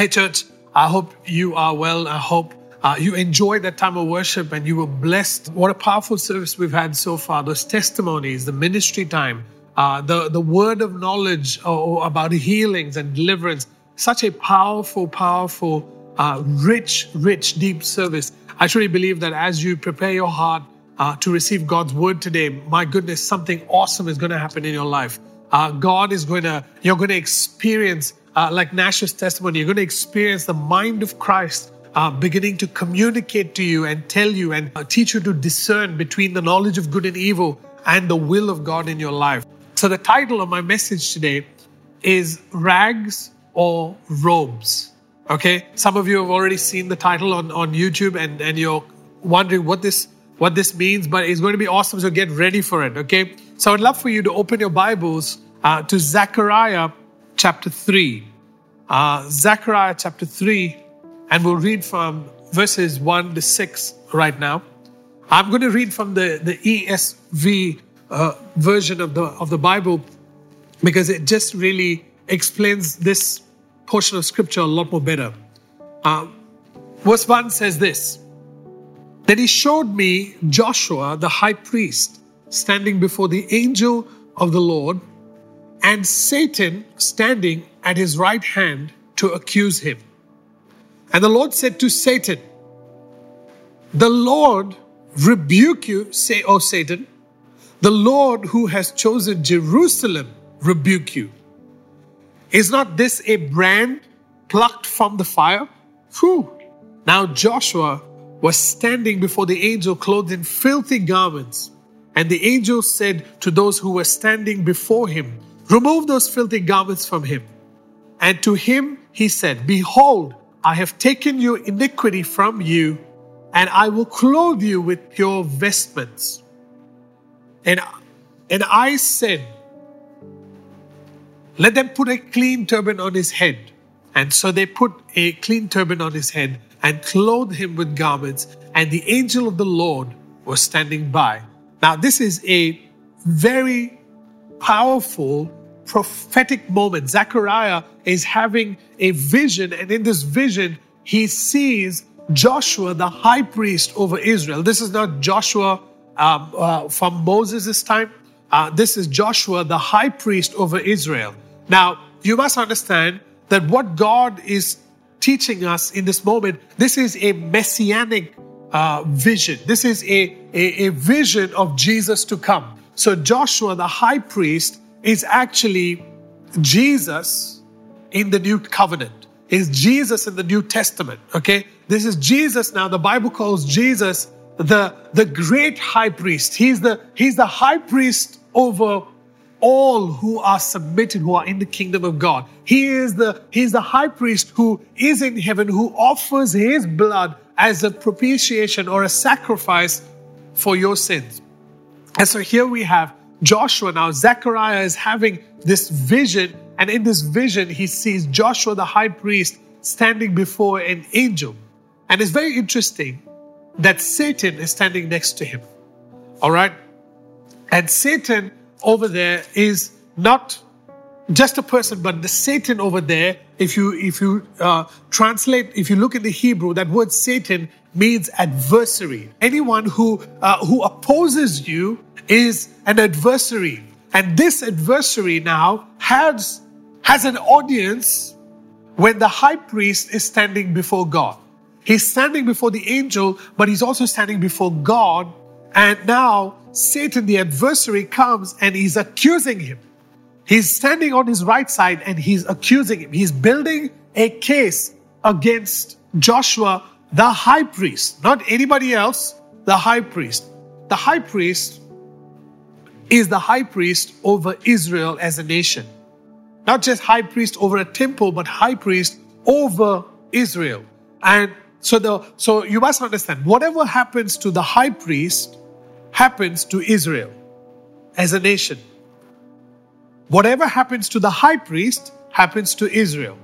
Hey, church, I hope you are well. I hope uh, you enjoyed that time of worship and you were blessed. What a powerful service we've had so far. Those testimonies, the ministry time, uh, the, the word of knowledge uh, about healings and deliverance. Such a powerful, powerful, uh, rich, rich, deep service. I truly believe that as you prepare your heart uh, to receive God's word today, my goodness, something awesome is going to happen in your life. Uh, God is going to, you're going to experience uh, like Nash's testimony, you're going to experience the mind of Christ uh, beginning to communicate to you and tell you and uh, teach you to discern between the knowledge of good and evil and the will of God in your life. So, the title of my message today is Rags or Robes. Okay, some of you have already seen the title on, on YouTube and, and you're wondering what this what this means, but it's going to be awesome. So get ready for it. Okay, so I'd love for you to open your Bibles uh, to Zechariah chapter 3. Uh, Zechariah chapter 3, and we'll read from verses 1 to 6 right now. I'm going to read from the, the ESV uh, version of the, of the Bible because it just really explains this portion of scripture a lot more better. Uh, verse 1 says this Then he showed me Joshua, the high priest, standing before the angel of the Lord and Satan standing at his right hand to accuse him. And the Lord said to Satan, The Lord rebuke you, say, O Satan. The Lord who has chosen Jerusalem rebuke you. Is not this a brand plucked from the fire? Whew. Now Joshua was standing before the angel clothed in filthy garments. And the angel said to those who were standing before him, Remove those filthy garments from him. And to him he said, Behold, I have taken your iniquity from you, and I will clothe you with pure vestments. And, and I said, Let them put a clean turban on his head. And so they put a clean turban on his head and clothed him with garments. And the angel of the Lord was standing by. Now, this is a very powerful prophetic moment. Zechariah is having a vision, and in this vision, he sees Joshua, the high priest over Israel. This is not Joshua um, uh, from Moses' time. Uh, this is Joshua, the high priest over Israel. Now, you must understand that what God is teaching us in this moment, this is a messianic uh, vision. This is a, a, a vision of Jesus to come. So, Joshua, the high priest, is actually Jesus in the new covenant, is Jesus in the New Testament. Okay, this is Jesus now. The Bible calls Jesus the, the great high priest. He's the, he's the high priest over all who are submitted, who are in the kingdom of God. He is the, he's the high priest who is in heaven, who offers his blood as a propitiation or a sacrifice for your sins. And so here we have Joshua now. Zechariah is having this vision, and in this vision, he sees Joshua the high priest standing before an angel. And it's very interesting that Satan is standing next to him. All right? And Satan over there is not just a person, but the Satan over there, if you if you uh, translate, if you look in the Hebrew, that word Satan means adversary. Anyone who uh, who opposes you is an adversary. And this adversary now has, has an audience when the high priest is standing before God. He's standing before the angel, but he's also standing before God. And now Satan, the adversary, comes and he's accusing him. He's standing on his right side and he's accusing him. He's building a case against Joshua, the high priest, not anybody else, the high priest. The high priest is the high priest over Israel as a nation. Not just high priest over a temple, but high priest over Israel. And so the so you must understand whatever happens to the high priest happens to Israel as a nation. Whatever happens to the high priest happens to Israel.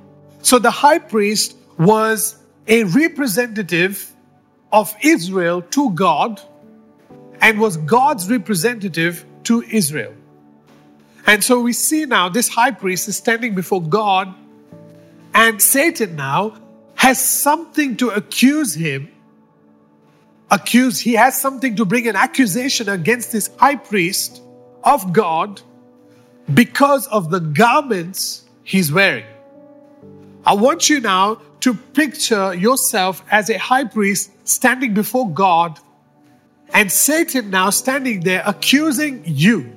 So the high priest was a representative of Israel to God and was God's representative to Israel. And so we see now this high priest is standing before God And Satan now has something to accuse him. Accuse, he has something to bring an accusation against this high priest of God because of the garments he's wearing. I want you now to picture yourself as a high priest standing before God and Satan now standing there accusing you.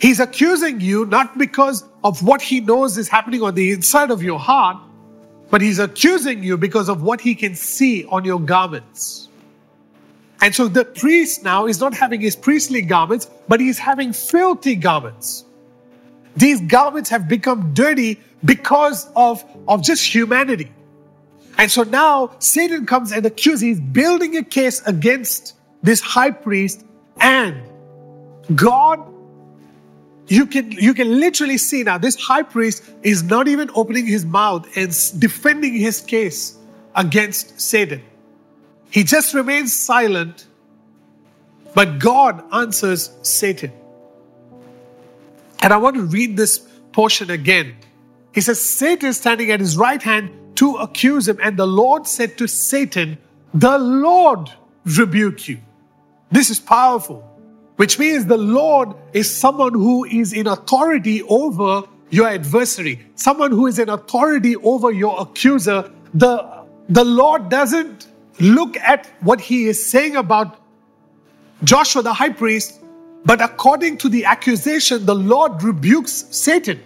He's accusing you not because of what he knows is happening on the inside of your heart, but he's accusing you because of what he can see on your garments. And so the priest now is not having his priestly garments, but he's having filthy garments. These garments have become dirty because of, of just humanity. And so now Satan comes and accuses, he's building a case against this high priest and God. You can, you can literally see now this high priest is not even opening his mouth and defending his case against Satan. He just remains silent, but God answers Satan. And I want to read this portion again. He says, Satan is standing at his right hand to accuse him. And the Lord said to Satan, The Lord rebuke you. This is powerful, which means the Lord is someone who is in authority over your adversary, someone who is in authority over your accuser. The, the Lord doesn't look at what he is saying about Joshua the high priest, but according to the accusation, the Lord rebukes Satan.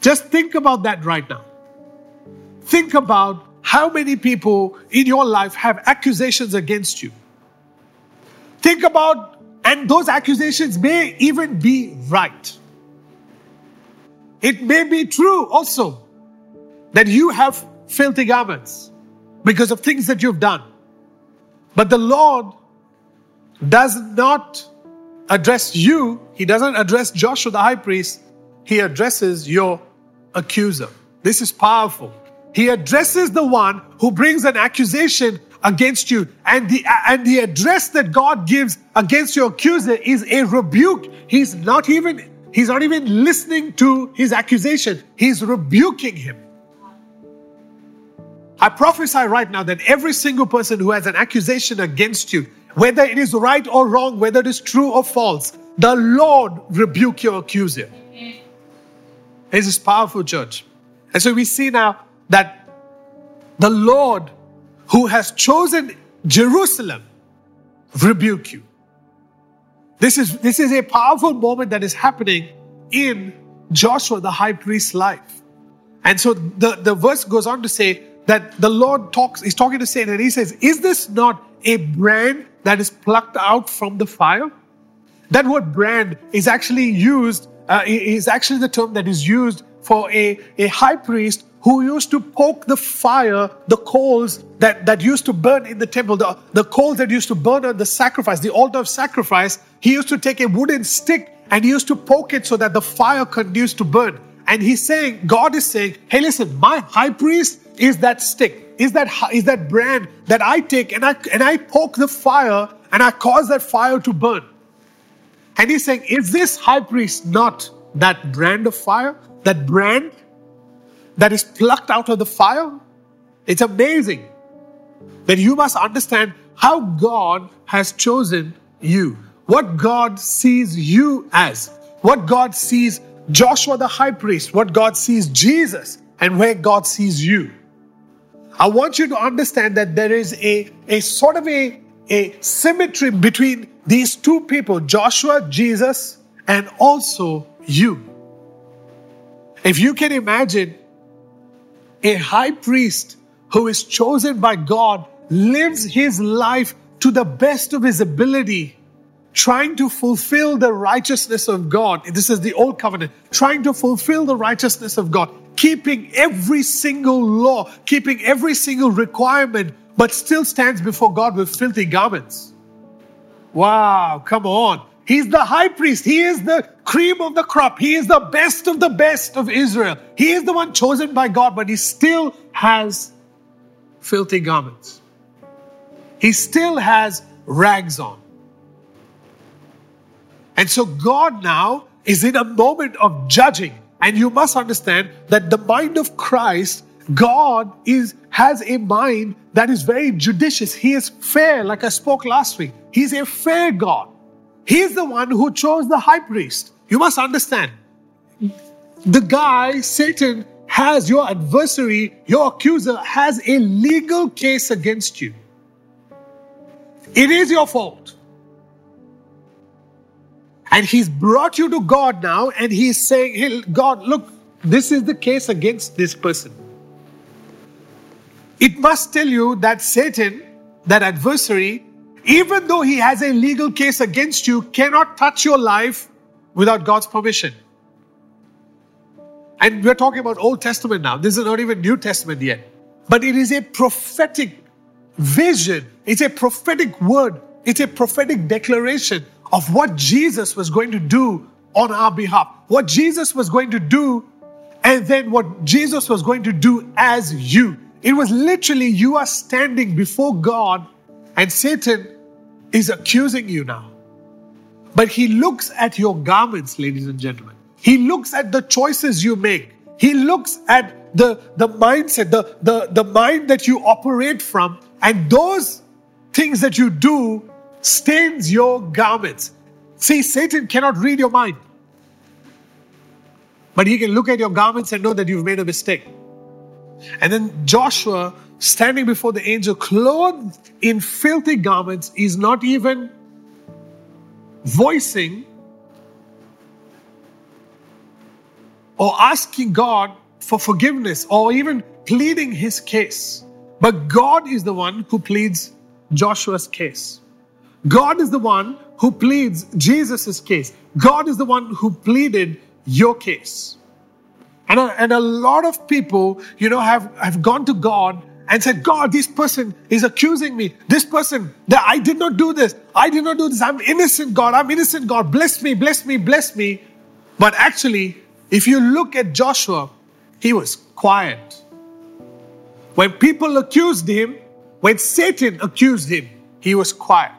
Just think about that right now. Think about how many people in your life have accusations against you. Think about, and those accusations may even be right. It may be true also that you have filthy garments because of things that you've done. But the Lord does not address you, He doesn't address Joshua the high priest, He addresses your accuser. This is powerful. He addresses the one who brings an accusation against you. And the, and the address that God gives against your accuser is a rebuke. He's not even, he's not even listening to his accusation. He's rebuking him. I prophesy right now that every single person who has an accusation against you, whether it is right or wrong, whether it is true or false, the Lord rebuke your accuser. This is powerful, church. And so we see now that the Lord who has chosen Jerusalem rebuke you. This is, this is a powerful moment that is happening in Joshua, the high priest's life. And so the, the verse goes on to say that the Lord talks, he's talking to Satan, and he says, Is this not a brand that is plucked out from the fire? That word brand is actually used, uh, is actually the term that is used for a, a high priest who used to poke the fire, the coals that, that used to burn in the temple, the, the coals that used to burn on the sacrifice, the altar of sacrifice. He used to take a wooden stick and he used to poke it so that the fire continues to burn. And he's saying, God is saying, hey, listen, my high priest is that stick, is that, is that brand that I take and I, and I poke the fire and I cause that fire to burn. And he's saying, is this high priest not that brand of fire, that brand that is plucked out of the fire. It's amazing that you must understand how God has chosen you, what God sees you as, what God sees Joshua the high priest, what God sees Jesus, and where God sees you. I want you to understand that there is a, a sort of a, a symmetry between these two people, Joshua, Jesus, and also you. If you can imagine a high priest who is chosen by God lives his life to the best of his ability, trying to fulfill the righteousness of God. This is the old covenant, trying to fulfill the righteousness of God, keeping every single law, keeping every single requirement, but still stands before God with filthy garments. Wow, come on. He's the high priest. He is the cream of the crop. He is the best of the best of Israel. He is the one chosen by God, but he still has filthy garments. He still has rags on. And so God now is in a moment of judging And you must understand that the mind of Christ, God is has a mind that is very judicious. He is fair, like I spoke last week. He's a fair God. He is the one who chose the high priest. You must understand. The guy, Satan, has your adversary, your accuser, has a legal case against you. It is your fault. And he's brought you to God now, and he's saying, hey, God, look, this is the case against this person. It must tell you that Satan, that adversary, even though he has a legal case against you, cannot touch your life without God's permission. And we're talking about Old Testament now. This is not even New Testament yet. But it is a prophetic vision, it's a prophetic word, it's a prophetic declaration of what Jesus was going to do on our behalf, what Jesus was going to do, and then what Jesus was going to do as you. It was literally you are standing before God, and Satan is accusing you now. But he looks at your garments, ladies and gentlemen. He looks at the choices you make. He looks at the, the mindset, the, the, the mind that you operate from, and those things that you do stains your garments. See, Satan cannot read your mind. But he can look at your garments and know that you've made a mistake. And then Joshua, standing before the angel, clothed in filthy garments, is not even voicing or asking God for forgiveness or even pleading his case. But God is the one who pleads Joshua's case. God is the one who pleads Jesus' case. God is the one who pleaded your case. And a, and a lot of people, you know, have, have gone to God and said, God, this person is accusing me. This person, that I did not do this. I did not do this. I'm innocent, God. I'm innocent, God. Bless me, bless me, bless me. But actually, if you look at Joshua, he was quiet. When people accused him, when Satan accused him, he was quiet.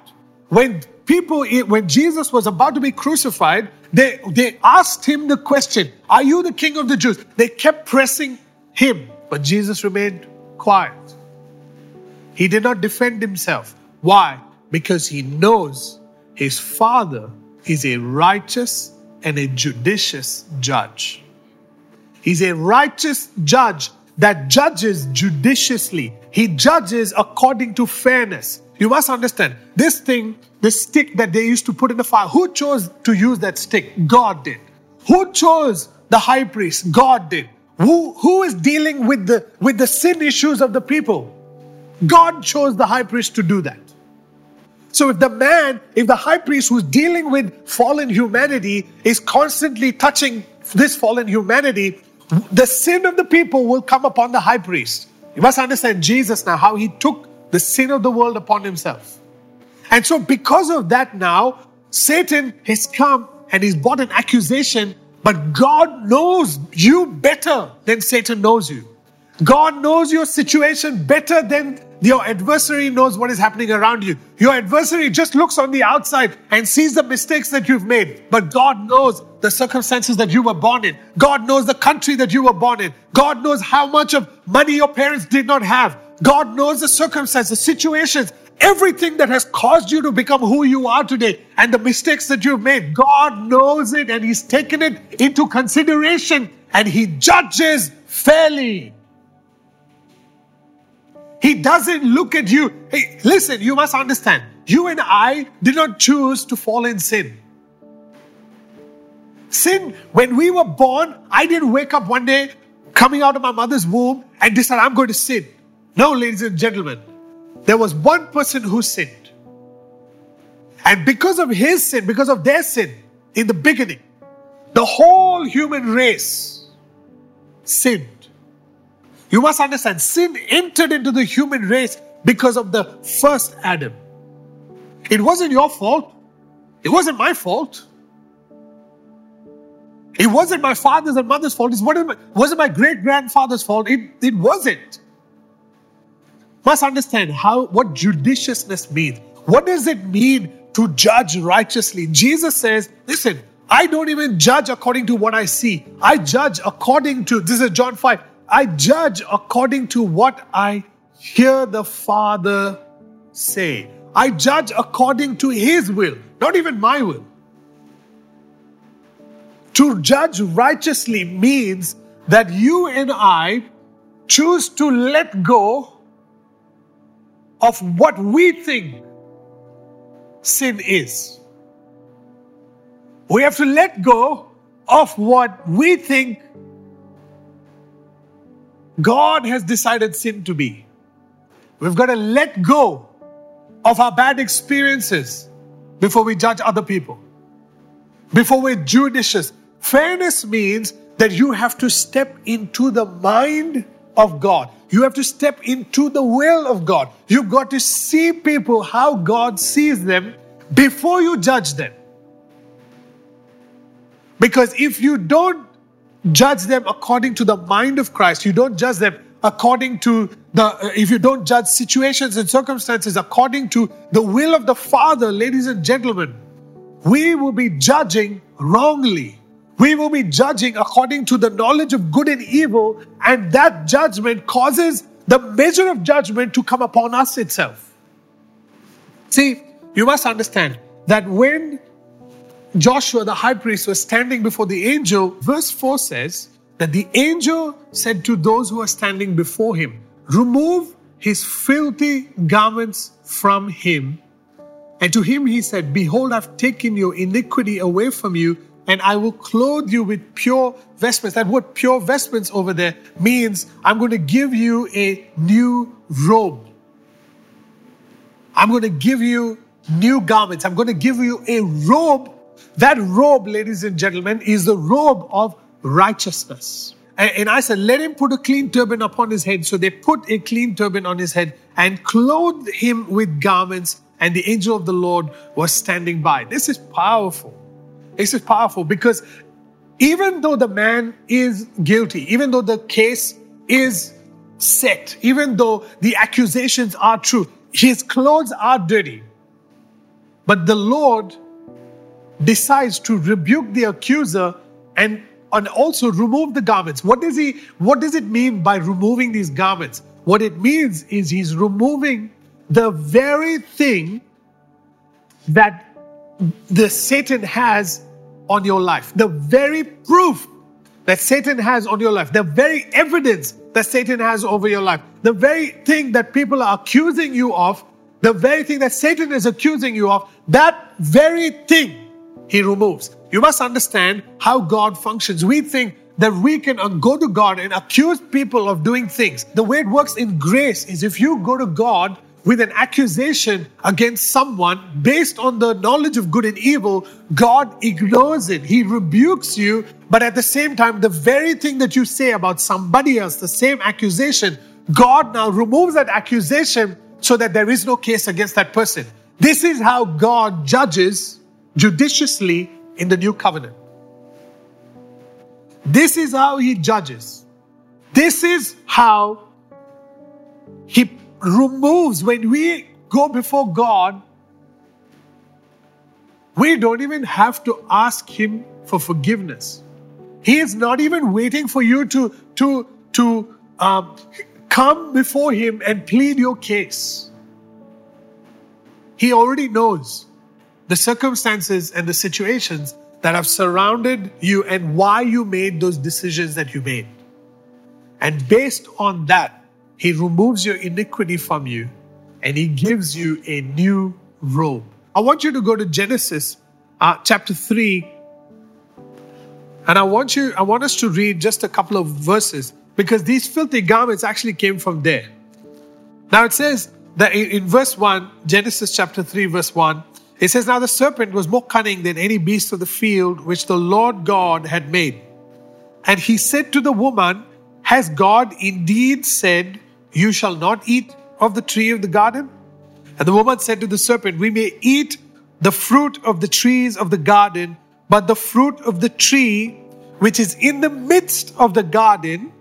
When people, when Jesus was about to be crucified, they, they asked him the question, Are you the king of the Jews? They kept pressing him, but Jesus remained quiet. He did not defend himself. Why? Because he knows his father is a righteous and a judicious judge. He's a righteous judge that judges judiciously. He judges according to fairness. You must understand this thing, this stick that they used to put in the fire, who chose to use that stick? God did. Who chose the high priest? God did. Who, who is dealing with the, with the sin issues of the people? God chose the high priest to do that. So if the man, if the high priest who's dealing with fallen humanity is constantly touching this fallen humanity, the sin of the people will come upon the high priest. You must understand Jesus now, how he took the sin of the world upon himself. And so, because of that, now Satan has come and he's brought an accusation, but God knows you better than Satan knows you. God knows your situation better than your adversary knows what is happening around you. Your adversary just looks on the outside and sees the mistakes that you've made. But God knows the circumstances that you were born in. God knows the country that you were born in. God knows how much of money your parents did not have. God knows the circumstances, the situations, everything that has caused you to become who you are today and the mistakes that you've made. God knows it and He's taken it into consideration and He judges fairly. He doesn't look at you. Hey, listen, you must understand. You and I did not choose to fall in sin. Sin, when we were born, I didn't wake up one day coming out of my mother's womb and decide I'm going to sin. No, ladies and gentlemen, there was one person who sinned. And because of his sin, because of their sin in the beginning, the whole human race sinned. You must understand, sin entered into the human race because of the first Adam. It wasn't your fault. It wasn't my fault. It wasn't my father's and mother's fault. It wasn't my great grandfather's fault. It, it wasn't. Must understand how what judiciousness means. What does it mean to judge righteously? Jesus says, listen, I don't even judge according to what I see. I judge according to, this is John 5, I judge according to what I hear the Father say. I judge according to His will, not even my will. To judge righteously means that you and I choose to let go of what we think sin is. We have to let go of what we think God has decided sin to be. We've got to let go of our bad experiences before we judge other people, before we're judicious. Fairness means that you have to step into the mind of God. You have to step into the will of God. You've got to see people how God sees them before you judge them. Because if you don't judge them according to the mind of Christ, you don't judge them according to the, if you don't judge situations and circumstances according to the will of the Father, ladies and gentlemen, we will be judging wrongly. We will be judging according to the knowledge of good and evil, and that judgment causes the measure of judgment to come upon us itself. See, you must understand that when Joshua, the high priest, was standing before the angel, verse 4 says that the angel said to those who are standing before him, Remove his filthy garments from him. And to him he said, Behold, I've taken your iniquity away from you, and I will clothe you with pure vestments. That word pure vestments over there means I'm going to give you a new robe. I'm going to give you new garments. I'm going to give you a robe that robe, ladies and gentlemen, is the robe of righteousness. And, I said, let him put a clean turban upon his head. So they put a clean turban on his head and clothed him with garments. And the angel of the Lord was standing by. This is powerful. This is powerful because even though the man is guilty, even though the case is set, even though the accusations are true, his clothes are dirty. But the Lord decides to rebuke the accuser and, and also remove the garments. What does he what does it mean by removing these garments? What it means is he's removing the very thing that the Satan has on your life. The very proof that Satan has on your life. The very evidence that Satan has over your life. The very thing that people are accusing you of. The very thing that Satan is accusing you of. That very thing he removes. You must understand how God functions. We think that we can uh, go to God and accuse people of doing things. The way it works in grace is if you go to God with an accusation against someone based on the knowledge of good and evil, God ignores it. He rebukes you, but at the same time, the very thing that you say about somebody else, the same accusation, God now removes that accusation so that there is no case against that person. This is how God judges judiciously in the new covenant. This is how he judges. This is how he removes when we go before God. We don't even have to ask him for forgiveness. He is not even waiting for you to, to, to um, come before him and plead your case. He already knows the circumstances and the situations that have surrounded you and why you made those decisions that you made. And based on that, He removes your iniquity from you and He gives you a new robe. I want you to go to Genesis uh, chapter 3. And I want you, I want us to read just a couple of verses because these filthy garments actually came from there. Now it says that in, in verse 1, Genesis chapter 3, verse 1, it says, Now the serpent was more cunning than any beast of the field which the Lord God had made. And he said to the woman, Has God indeed said, You shall not eat of the tree of the garden? And the woman said to the serpent, We may eat the fruit of the trees of the garden, but the fruit of the tree which is in the midst of the garden,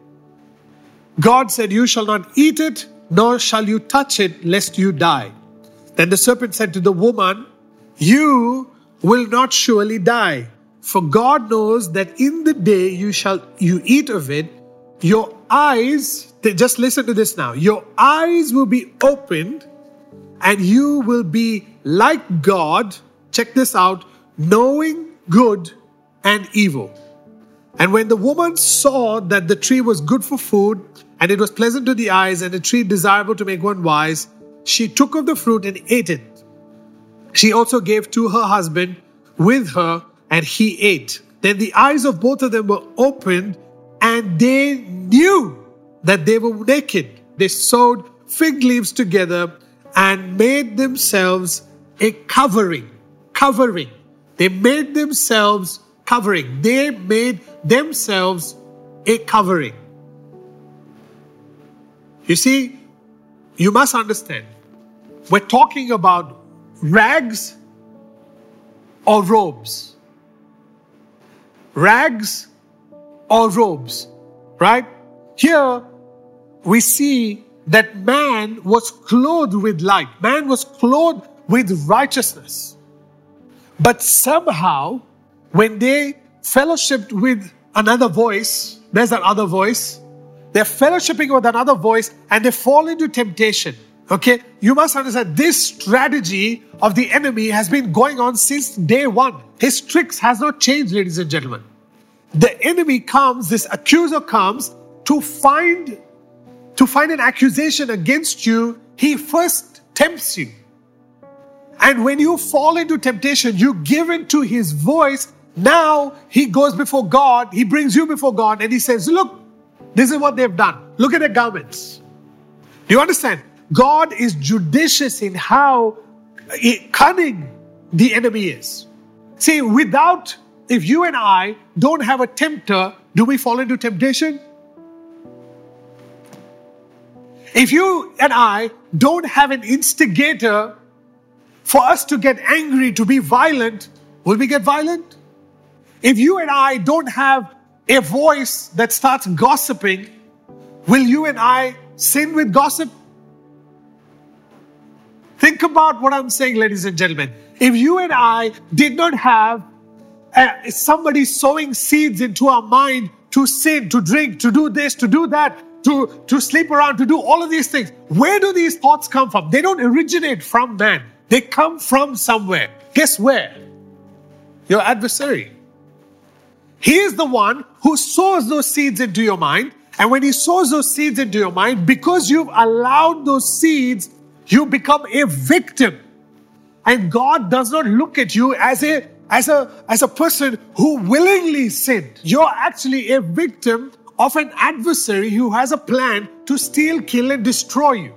God said, You shall not eat it, nor shall you touch it, lest you die. Then the serpent said to the woman, you will not surely die. for God knows that in the day you shall you eat of it, your eyes, just listen to this now, your eyes will be opened and you will be like God. Check this out, knowing good and evil. And when the woman saw that the tree was good for food, and it was pleasant to the eyes, and a tree desirable to make one wise, she took of the fruit and ate it. She also gave to her husband with her, and he ate. Then the eyes of both of them were opened, and they knew that they were naked. They sewed fig leaves together and made themselves a covering. Covering. They made themselves covering. They made themselves a covering. You see, you must understand, we're talking about rags or robes. Rags or robes, right? Here we see that man was clothed with light, man was clothed with righteousness. But somehow, when they fellowshipped with another voice, there's that other voice, they're fellowshipping with another voice and they fall into temptation. Okay, you must understand this strategy of the enemy has been going on since day one. His tricks has not changed, ladies and gentlemen. The enemy comes, this accuser comes to find to find an accusation against you. He first tempts you. And when you fall into temptation, you give in to his voice. Now he goes before God, he brings you before God, and he says, Look, this is what they've done. Look at their garments. Do you understand? God is judicious in how eh, cunning the enemy is. See, without, if you and I don't have a tempter, do we fall into temptation? If you and I don't have an instigator for us to get angry, to be violent, will we get violent? If you and I don't have a voice that starts gossiping, will you and I sin with gossip? Think about what I'm saying, ladies and gentlemen. If you and I did not have uh, somebody sowing seeds into our mind to sin, to drink, to do this, to do that, to, to sleep around, to do all of these things, where do these thoughts come from? They don't originate from man, they come from somewhere. Guess where? Your adversary. He is the one who sows those seeds into your mind. And when he sows those seeds into your mind, because you've allowed those seeds, you become a victim. And God does not look at you as a as a as a person who willingly sinned. You're actually a victim of an adversary who has a plan to steal, kill, and destroy you.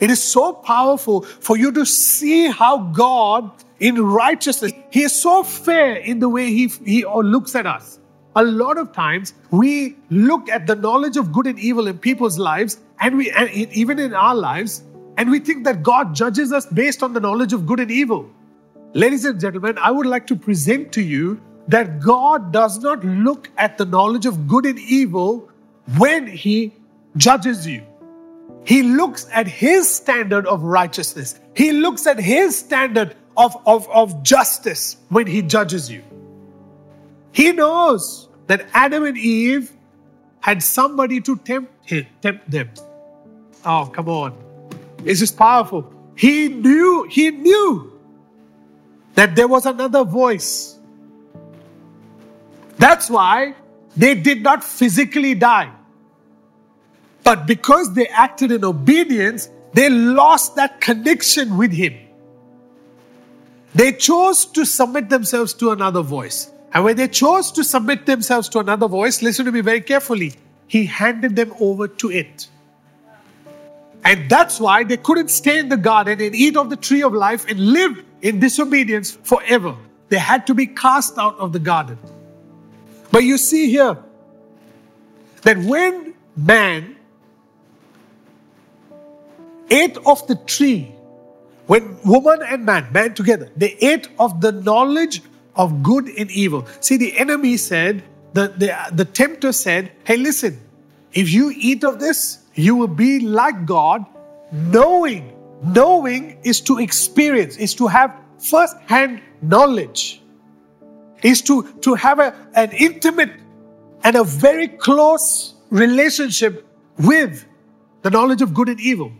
It is so powerful for you to see how God in righteousness. He is so fair in the way he, he looks at us. A lot of times we look at the knowledge of good and evil in people's lives and we and even in our lives and we think that God judges us based on the knowledge of good and evil. Ladies and gentlemen, I would like to present to you that God does not look at the knowledge of good and evil when he judges you. He looks at his standard of righteousness. He looks at his standard of, of, of justice when he judges you. He knows that Adam and Eve had somebody to tempt him, tempt them. Oh, come on. This is powerful. He knew, he knew that there was another voice. That's why they did not physically die. But because they acted in obedience, they lost that connection with him. They chose to submit themselves to another voice. And when they chose to submit themselves to another voice, listen to me very carefully, he handed them over to it. And that's why they couldn't stay in the garden and eat of the tree of life and live in disobedience forever. They had to be cast out of the garden. But you see here that when man ate of the tree when woman and man, man together, they ate of the knowledge of good and evil. See, the enemy said, the, the, the tempter said, Hey, listen, if you eat of this, you will be like God, knowing. Knowing is to experience, is to have first hand knowledge. is to, to have a, an intimate and a very close relationship with the knowledge of good and evil.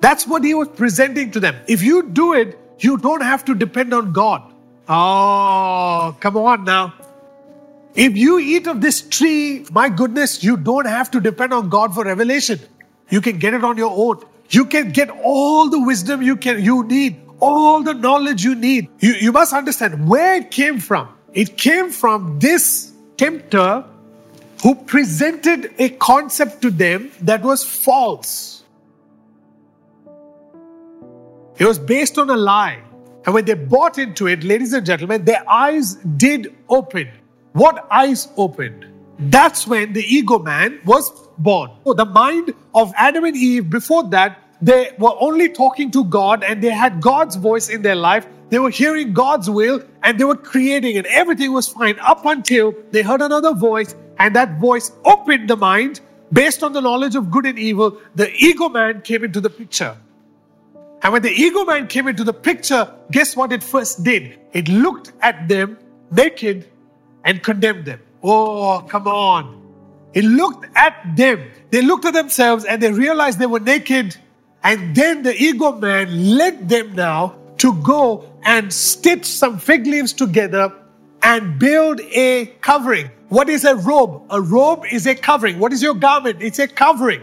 That's what he was presenting to them. If you do it, you don't have to depend on God. Oh, come on now. If you eat of this tree, my goodness, you don't have to depend on God for revelation. You can get it on your own. You can get all the wisdom you can you need, all the knowledge you need. You, you must understand where it came from. It came from this tempter who presented a concept to them that was false. It was based on a lie. And when they bought into it, ladies and gentlemen, their eyes did open. What eyes opened? That's when the ego man was born. The mind of Adam and Eve before that, they were only talking to God and they had God's voice in their life. They were hearing God's will and they were creating and everything was fine up until they heard another voice and that voice opened the mind based on the knowledge of good and evil. The ego man came into the picture. And when the ego man came into the picture, guess what it first did? It looked at them naked and condemned them. Oh, come on. It looked at them. They looked at themselves and they realized they were naked. And then the ego man led them now to go and stitch some fig leaves together and build a covering. What is a robe? A robe is a covering. What is your garment? It's a covering.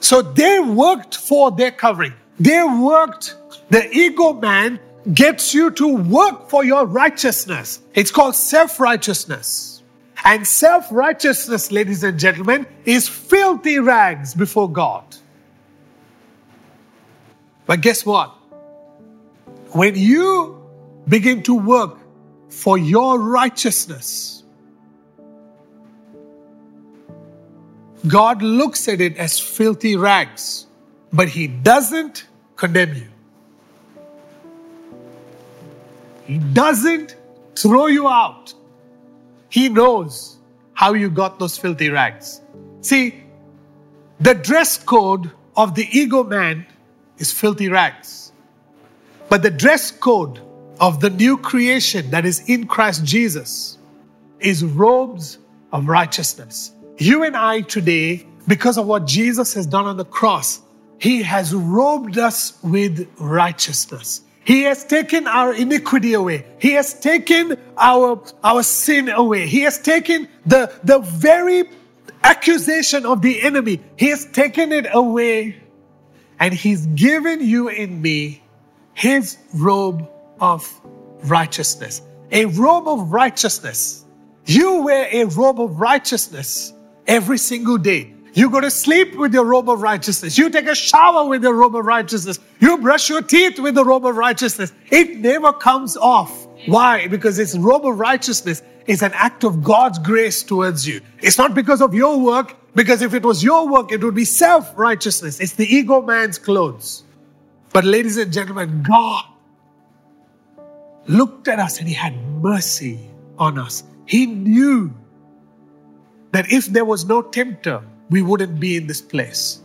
So they worked for their covering. They worked, the ego man gets you to work for your righteousness. It's called self righteousness. And self righteousness, ladies and gentlemen, is filthy rags before God. But guess what? When you begin to work for your righteousness, God looks at it as filthy rags, but He doesn't condemn you. He doesn't throw you out. He knows how you got those filthy rags. See, the dress code of the ego man is filthy rags. But the dress code of the new creation that is in Christ Jesus is robes of righteousness. You and I today, because of what Jesus has done on the cross, he has robed us with righteousness. He has taken our iniquity away. He has taken our, our sin away. He has taken the, the very accusation of the enemy. He has taken it away. And He's given you and me His robe of righteousness. A robe of righteousness. You wear a robe of righteousness every single day. You go to sleep with your robe of righteousness. You take a shower with your robe of righteousness. You brush your teeth with the robe of righteousness. It never comes off. Why? Because it's robe of righteousness is an act of God's grace towards you. It's not because of your work, because if it was your work, it would be self righteousness. It's the ego man's clothes. But, ladies and gentlemen, God looked at us and He had mercy on us. He knew that if there was no tempter, we wouldn't be in this place.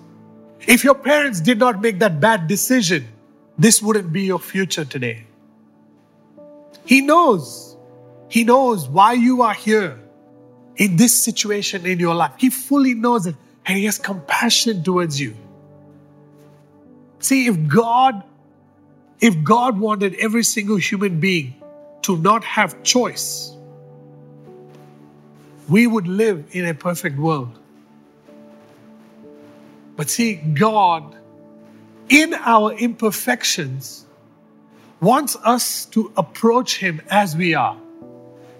If your parents did not make that bad decision, this wouldn't be your future today. He knows. He knows why you are here in this situation in your life. He fully knows it and He has compassion towards you. See, if God, if God wanted every single human being to not have choice, we would live in a perfect world. But see, God, in our imperfections, wants us to approach Him as we are.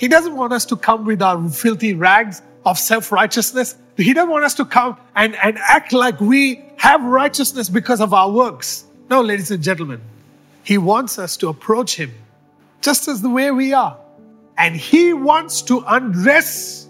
He doesn't want us to come with our filthy rags of self righteousness. He doesn't want us to come and, and act like we have righteousness because of our works. No, ladies and gentlemen, He wants us to approach Him just as the way we are. And He wants to undress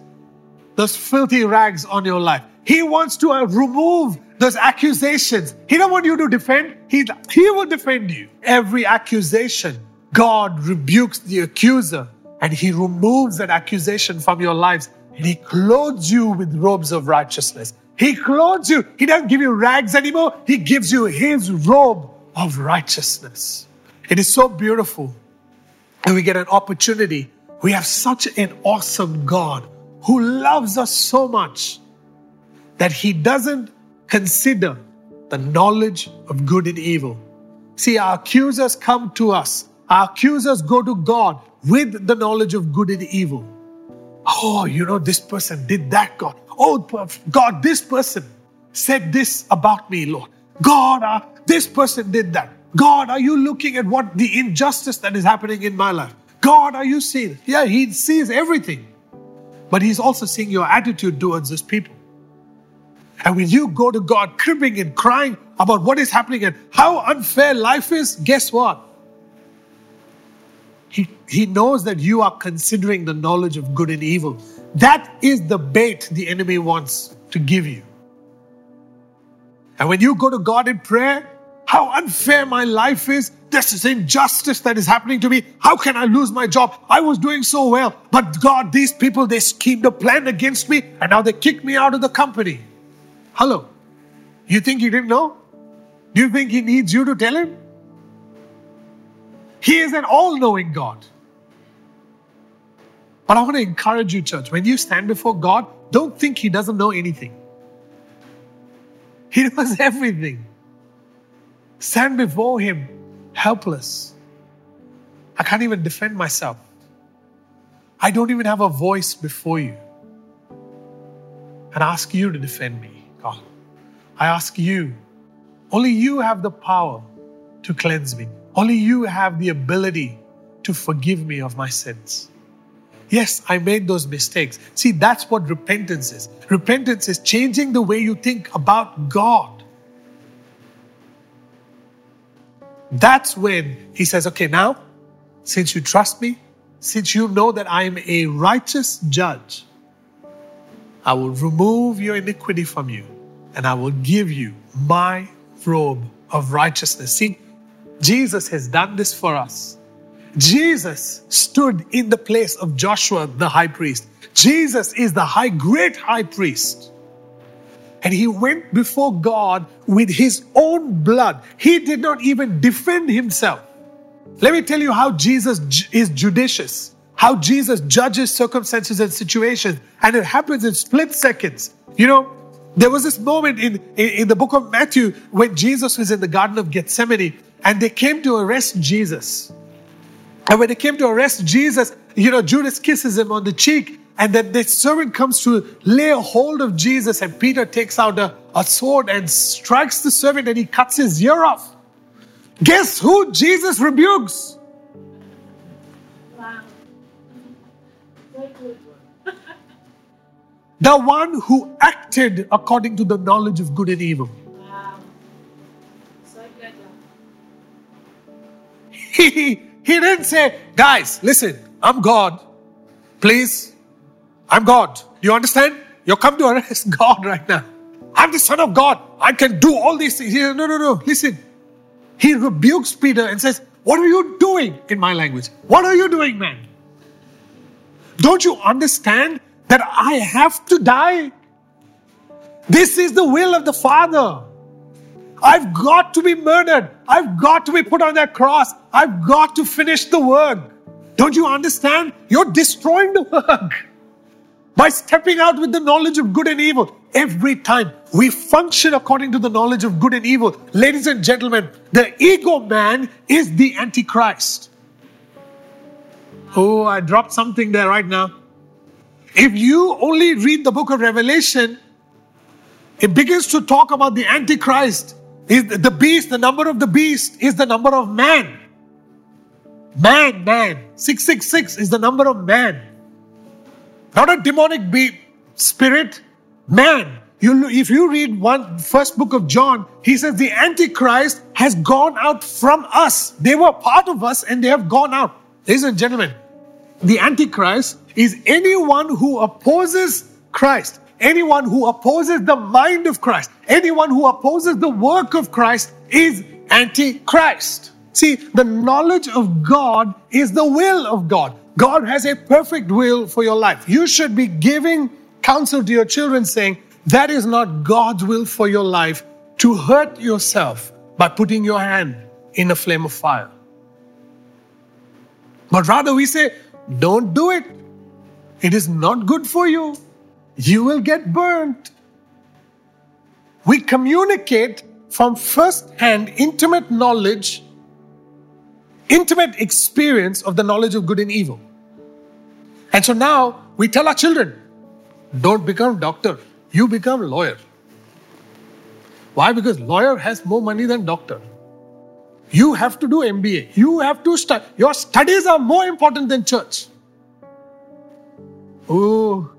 those filthy rags on your life. He wants to uh, remove those accusations. He don't want you to defend. He, he will defend you. Every accusation, God rebukes the accuser and he removes that accusation from your lives and he clothes you with robes of righteousness. He clothes you. He doesn't give you rags anymore. He gives you his robe of righteousness. It is so beautiful. And we get an opportunity We have such an awesome God who loves us so much that he doesn't consider the knowledge of good and evil. See, our accusers come to us, our accusers go to God with the knowledge of good and evil. Oh, you know, this person did that, God. Oh, God, this person said this about me, Lord. God, uh, this person did that. God, are you looking at what the injustice that is happening in my life? God, are you seeing? Yeah, He sees everything. But He's also seeing your attitude towards His people. And when you go to God cribbing and crying about what is happening and how unfair life is, guess what? He, knows that you are considering the knowledge of good and evil. That is the bait the enemy wants to give you. And when you go to God in prayer, how unfair my life is. This is injustice that is happening to me. How can I lose my job? I was doing so well. But God, these people, they schemed a plan against me and now they kick me out of the company. Hello. You think he didn't know? Do you think he needs you to tell him? He is an all knowing God. But I want to encourage you, church, when you stand before God, don't think He doesn't know anything. He knows everything. Stand before Him helpless. I can't even defend myself. I don't even have a voice before you. And I ask you to defend me, God. I ask you, only you have the power to cleanse me. Only you have the ability to forgive me of my sins. Yes, I made those mistakes. See, that's what repentance is. Repentance is changing the way you think about God. That's when He says, okay, now, since you trust me, since you know that I am a righteous judge, I will remove your iniquity from you and I will give you my robe of righteousness. See, Jesus has done this for us. Jesus stood in the place of Joshua, the high priest. Jesus is the high, great high priest. And he went before God with his own blood. He did not even defend himself. Let me tell you how Jesus is judicious, how Jesus judges circumstances and situations. And it happens in split seconds. You know, there was this moment in, in, in the book of Matthew when Jesus was in the Garden of Gethsemane and they came to arrest Jesus. And when they came to arrest Jesus, you know, Judas kisses him on the cheek. And then the servant comes to lay a hold of Jesus. And Peter takes out a, a sword and strikes the servant and he cuts his ear off. Guess who Jesus rebukes? Wow. the one who acted according to the knowledge of good and evil. Wow. He, he didn't say, guys, listen, I'm God. Please, I'm God. Do you understand? You're come to arrest God right now. I'm the Son of God. I can do all these things. He no, no, no. Listen. He rebukes Peter and says, What are you doing in my language? What are you doing, man? Don't you understand that I have to die? This is the will of the Father. I've got to be murdered. I've got to be put on that cross. I've got to finish the work. Don't you understand? You're destroying the work by stepping out with the knowledge of good and evil. Every time we function according to the knowledge of good and evil, ladies and gentlemen, the ego man is the Antichrist. Oh, I dropped something there right now. If you only read the book of Revelation, it begins to talk about the Antichrist is the beast, the number of the beast is the number of man. Man, man. 666 is the number of man. Not a demonic be- spirit, man. You, if you read one first book of John, he says the Antichrist has gone out from us. They were part of us and they have gone out. Ladies and gentlemen, the Antichrist is anyone who opposes Christ. Anyone who opposes the mind of Christ, anyone who opposes the work of Christ is antichrist. See, the knowledge of God is the will of God. God has a perfect will for your life. You should be giving counsel to your children saying, that is not God's will for your life to hurt yourself by putting your hand in a flame of fire. But rather we say, don't do it. It is not good for you. You will get burnt. We communicate from first hand intimate knowledge, intimate experience of the knowledge of good and evil. And so now we tell our children, don't become doctor, you become lawyer. Why? Because lawyer has more money than doctor. You have to do MBA. You have to study. Your studies are more important than church. Oh.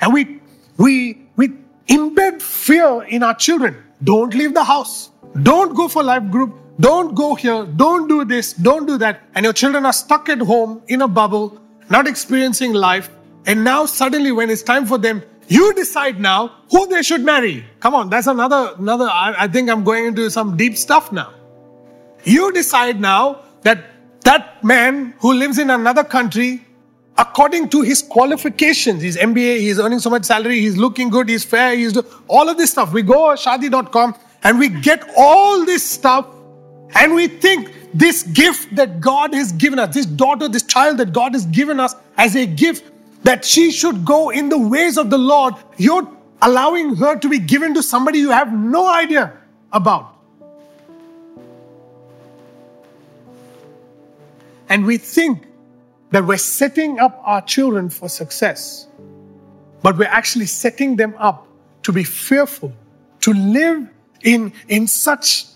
And we we we embed fear in our children. Don't leave the house. Don't go for life group. Don't go here. Don't do this. Don't do that. And your children are stuck at home in a bubble, not experiencing life. And now suddenly when it's time for them, you decide now who they should marry. Come on, that's another, another, I, I think I'm going into some deep stuff now. You decide now that that man who lives in another country, according to his qualifications, his MBA, he's earning so much salary, he's looking good, he's fair, he's do, all of this stuff. We go Shaadi.com and we get all this stuff and we think this gift that God has given us, this daughter, this child that God has given us as a gift, that she should go in the ways of the Lord, you're allowing her to be given to somebody you have no idea about. And we think that we're setting up our children for success, but we're actually setting them up to be fearful, to live in, in such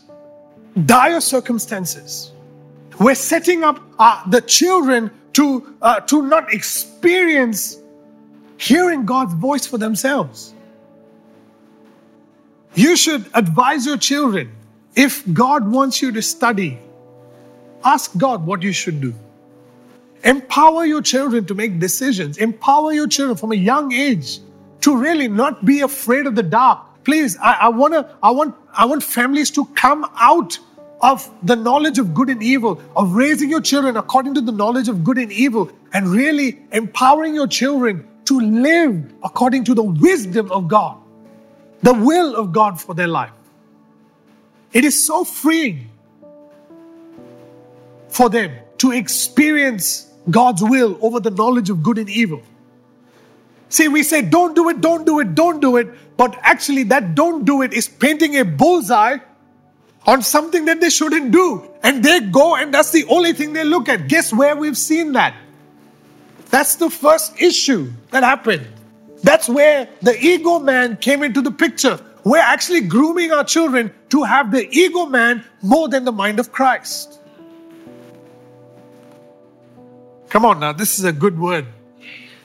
dire circumstances. We're setting up uh, the children to, uh, to not experience hearing God's voice for themselves. You should advise your children if God wants you to study, ask God what you should do. Empower your children to make decisions. Empower your children from a young age to really not be afraid of the dark. Please, I, I wanna, I want, I want families to come out of the knowledge of good and evil, of raising your children according to the knowledge of good and evil, and really empowering your children to live according to the wisdom of God, the will of God for their life. It is so freeing for them to experience God's will over the knowledge of good and evil. See, we say, don't do it, don't do it, don't do it. But actually, that don't do it is painting a bullseye on something that they shouldn't do. And they go, and that's the only thing they look at. Guess where we've seen that? That's the first issue that happened. That's where the ego man came into the picture. We're actually grooming our children to have the ego man more than the mind of Christ. Come on now, this is a good word.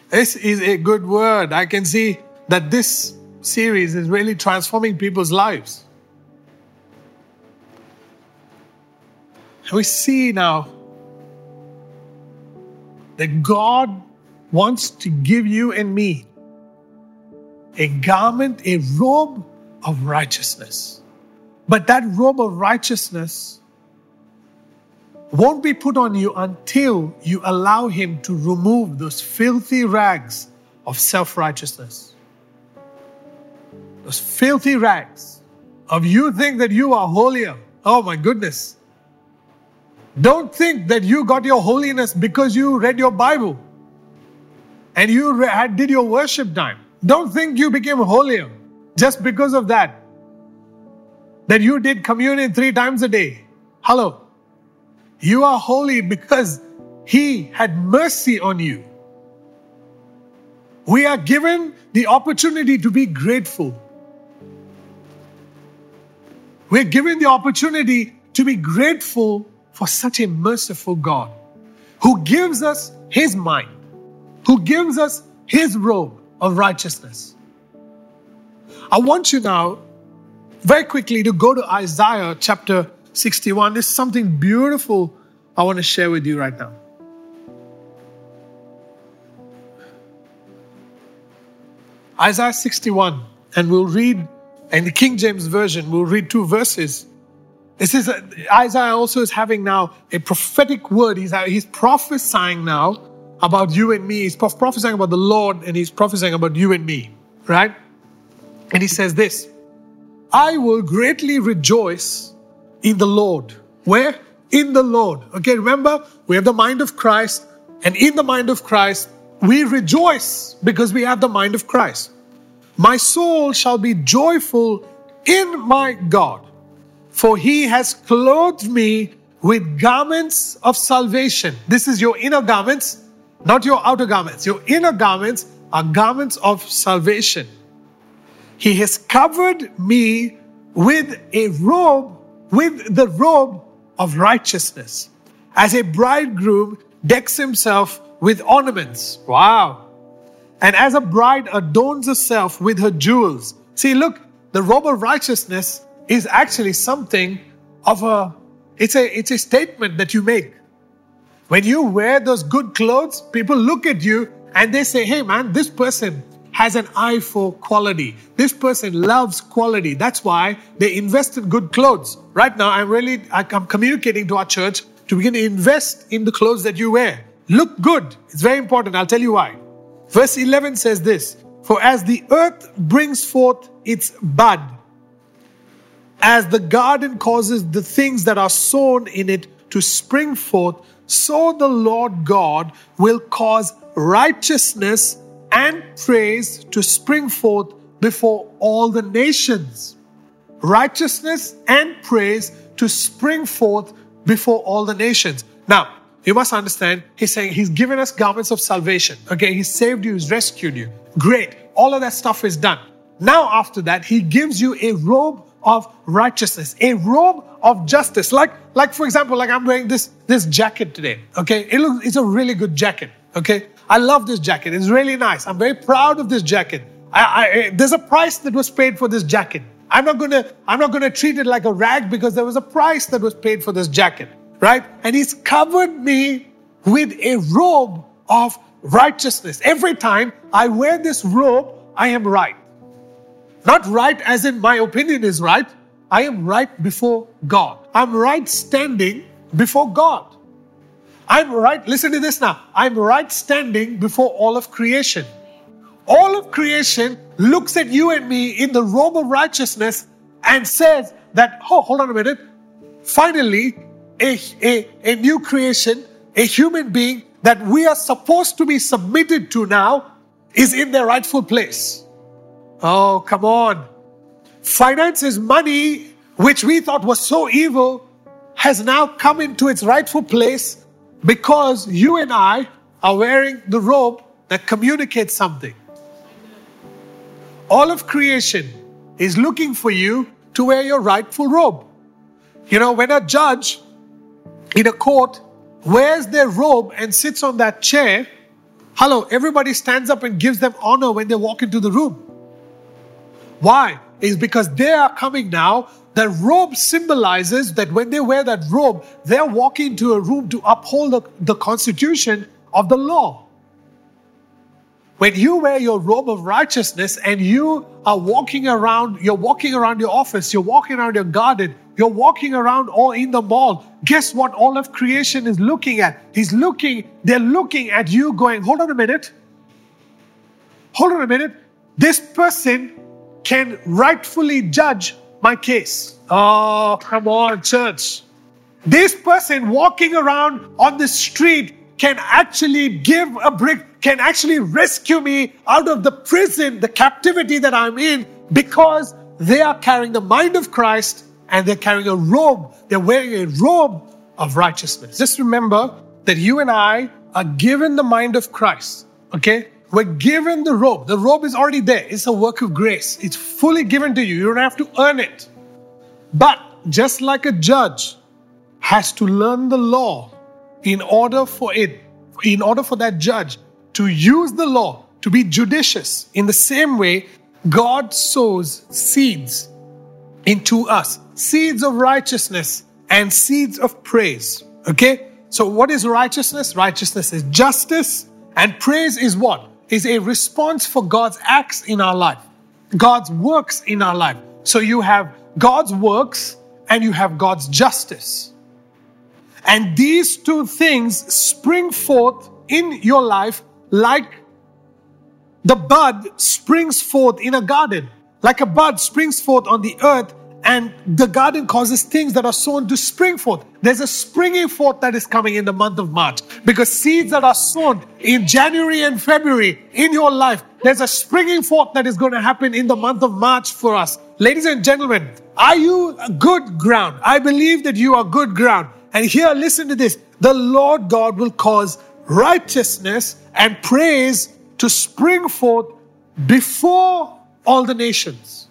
This is a good word. I can see that this series is really transforming people's lives. And We see now that God wants to give you and me a garment, a robe of righteousness. But that robe of righteousness won't be put on you until you allow Him to remove those filthy rags of self righteousness. Those filthy rags of you think that you are holier. Oh my goodness. Don't think that you got your holiness because you read your Bible and you re- did your worship time. Don't think you became holier just because of that. That you did communion three times a day. Hello. You are holy because He had mercy on you. We are given the opportunity to be grateful. We're given the opportunity to be grateful for such a merciful God who gives us His mind, who gives us His robe of righteousness. I want you now, very quickly, to go to Isaiah chapter 61. There's something beautiful I want to share with you right now. Isaiah 61, and we'll read in the King James Version, we'll read two verses this is Isaiah also is having now a prophetic word. He's, he's prophesying now about you and me. He's prophesying about the Lord and he's prophesying about you and me, right? And he says this I will greatly rejoice in the Lord. Where? In the Lord. Okay, remember, we have the mind of Christ. And in the mind of Christ, we rejoice because we have the mind of Christ. My soul shall be joyful in my God, for he has clothed me with garments of salvation. This is your inner garments, not your outer garments. Your inner garments are garments of salvation. He has covered me with a robe, with the robe of righteousness, as a bridegroom decks himself with ornaments. Wow. And as a bride adorns herself with her jewels. See, look, the robe of righteousness is actually something of a it's a it's a statement that you make. When you wear those good clothes, people look at you and they say, "Hey man, this person has an eye for quality. This person loves quality. That's why they invest in good clothes." Right now, I'm really I'm communicating to our church to begin to invest in the clothes that you wear. Look good. It's very important. I'll tell you why. Verse 11 says this For as the earth brings forth its bud, as the garden causes the things that are sown in it to spring forth, so the Lord God will cause righteousness and praise to spring forth before all the nations. Righteousness and praise to spring forth before all the nations. Now, you must understand, he's saying he's given us garments of salvation. Okay, he saved you, he's rescued you. Great. All of that stuff is done. Now, after that, he gives you a robe of righteousness, a robe of justice. Like, like for example, like I'm wearing this, this jacket today. Okay, it looks, it's a really good jacket. Okay, I love this jacket. It's really nice. I'm very proud of this jacket. I, I, eh, there's a price that was paid for this jacket. I'm not gonna, I'm not gonna treat it like a rag because there was a price that was paid for this jacket right? And he's covered me with a robe of righteousness. Every time I wear this robe, I am right. Not right as in my opinion is right. I am right before God. I'm right standing before God. I'm right, listen to this now. I'm right standing before all of creation. All of creation looks at you and me in the robe of righteousness and says that, oh, hold on a minute. Finally, a, a, a new creation, a human being that we are supposed to be submitted to now is in their rightful place. Oh, come on. Finance is money, which we thought was so evil, has now come into its rightful place because you and I are wearing the robe that communicates something. All of creation is looking for you to wear your rightful robe. You know, when a judge in a court wears their robe and sits on that chair, hello, everybody stands up and gives them honor when they walk into the room. Why? Is because they are coming now. The robe symbolizes that when they wear that robe, they're walking into a room to uphold the, the constitution of the law. When you wear your robe of righteousness and you are walking around, you're walking around your office, you're walking around your garden, you're walking around or in the mall. Guess what all of creation is looking at? He's looking, they're looking at you going, hold on a minute. Hold on a minute. This person can rightfully judge my case. Oh, come on, church. This person walking around on the street can actually give a brick, can actually rescue me out of the prison, the captivity that I'm in, because they are carrying the mind of Christ and they're carrying a robe. They're wearing a robe of righteousness. Just remember that you and I are given the mind of Christ. Okay? We're given the robe. The robe is already there. It's a work of grace. It's fully given to you. You don't have to earn it. But just like a judge has to learn the law in order for it, in order for that judge to use the law to be judicious, in the same way, God sows seeds into us seeds of righteousness and seeds of praise. Okay? So, what is righteousness? Righteousness is justice, and praise is what? Is a response for God's acts in our life, God's works in our life. So, you have God's works and you have God's justice. And these two things spring forth in your life like the bud springs forth in a garden, like a bud springs forth on the earth and the garden causes things that are sown to spring forth. There's a springing forth that is coming in the month of March because seeds that are sown in January and February in your life, there's a springing forth that is going to happen in the month of March for us. Ladies and gentlemen, are you good ground? I believe that you are good ground. And here, listen to this the Lord God will cause righteousness and praise to spring forth before all the nations.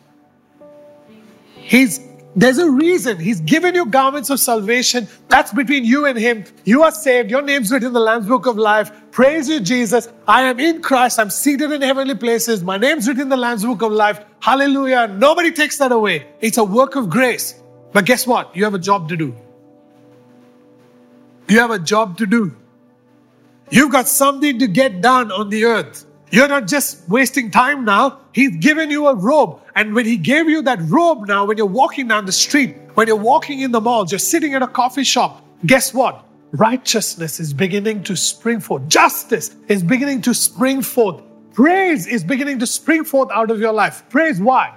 He's there's a reason. He's given you garments of salvation. That's between you and Him. You are saved. Your name's written in the Lamb's Book of Life. Praise you, Jesus. I am in Christ. I'm seated in heavenly places. My name's written in the Lamb's Book of Life. Hallelujah. Nobody takes that away. It's a work of grace. But guess what? You have a job to do. You have a job to do. You've got something to get done on the earth. You're not just wasting time now. He's given you a robe. And when He gave you that robe now, when you're walking down the street, when you're walking in the mall, you're sitting at a coffee shop, guess what? Righteousness is beginning to spring forth. Justice is beginning to spring forth. Praise is beginning to spring forth out of your life. Praise why?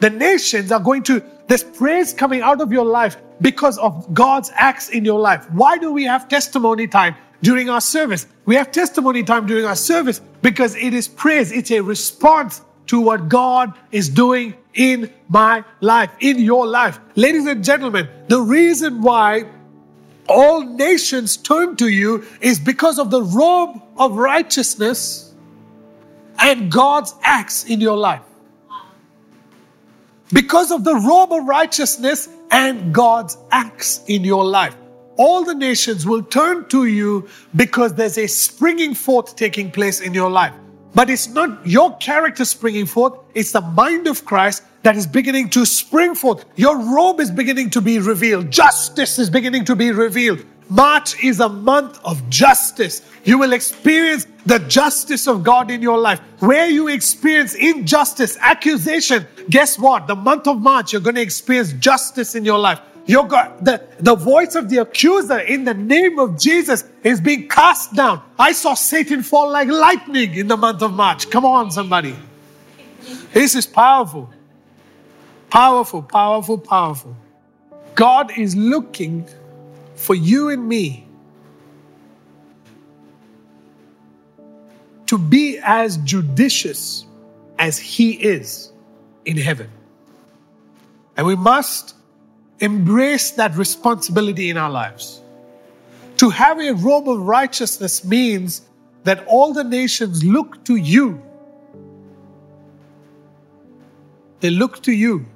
The nations are going to, there's praise coming out of your life because of God's acts in your life. Why do we have testimony time? During our service. We have testimony time during our service because it is praise. It's a response to what God is doing in my life, in your life. Ladies and gentlemen, the reason why all nations turn to you is because of the robe of righteousness and God's acts in your life. Because of the robe of righteousness and God's acts in your life all the nations will turn to you because there's a springing forth taking place in your life. But it's not your character springing forth, it's the mind of Christ that is beginning to spring forth. Your robe is beginning to be revealed, justice is beginning to be revealed. March is a month of justice. You will experience the justice of God in your life. Where you experience injustice, accusation, guess what? The month of March, you're going to experience justice in your life. Your God, the, the voice of the accuser in the name of Jesus is being cast down. I saw Satan fall like lightning in the month of March. Come on, somebody. This is powerful. Powerful, powerful, powerful. God is looking for you and me to be as judicious as He is in heaven. And we must embrace that responsibility in our lives. To have a robe of righteousness means that all the nations look to you. They look to you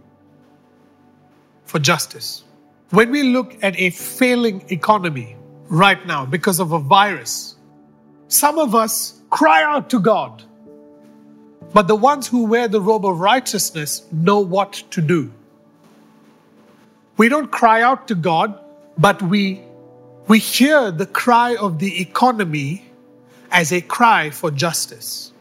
for justice. When we look at a failing economy right now because of a virus, some of us cry out to God. But the ones who wear the robe of righteousness know what to do. We don't cry out to God, but we, we hear the cry of the economy as a cry for justice.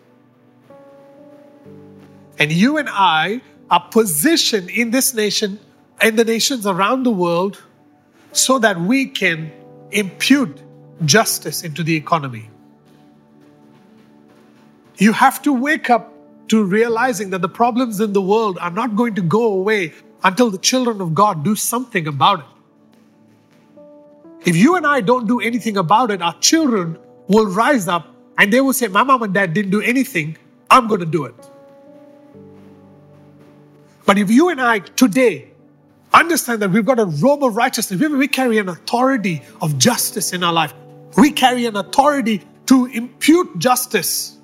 And you and I are positioned in this nation and the nations around the world so that we can impute justice into the economy. You have to wake up to realizing that the problems in the world are not going to go away until the children of God do something about it. If you and I don't do anything about it, our children will rise up and they will say, My mom and dad didn't do anything, I'm going to do it. But if you and I today understand that we've got a robe of righteousness, we carry an authority of justice in our life, we carry an authority to impute justice.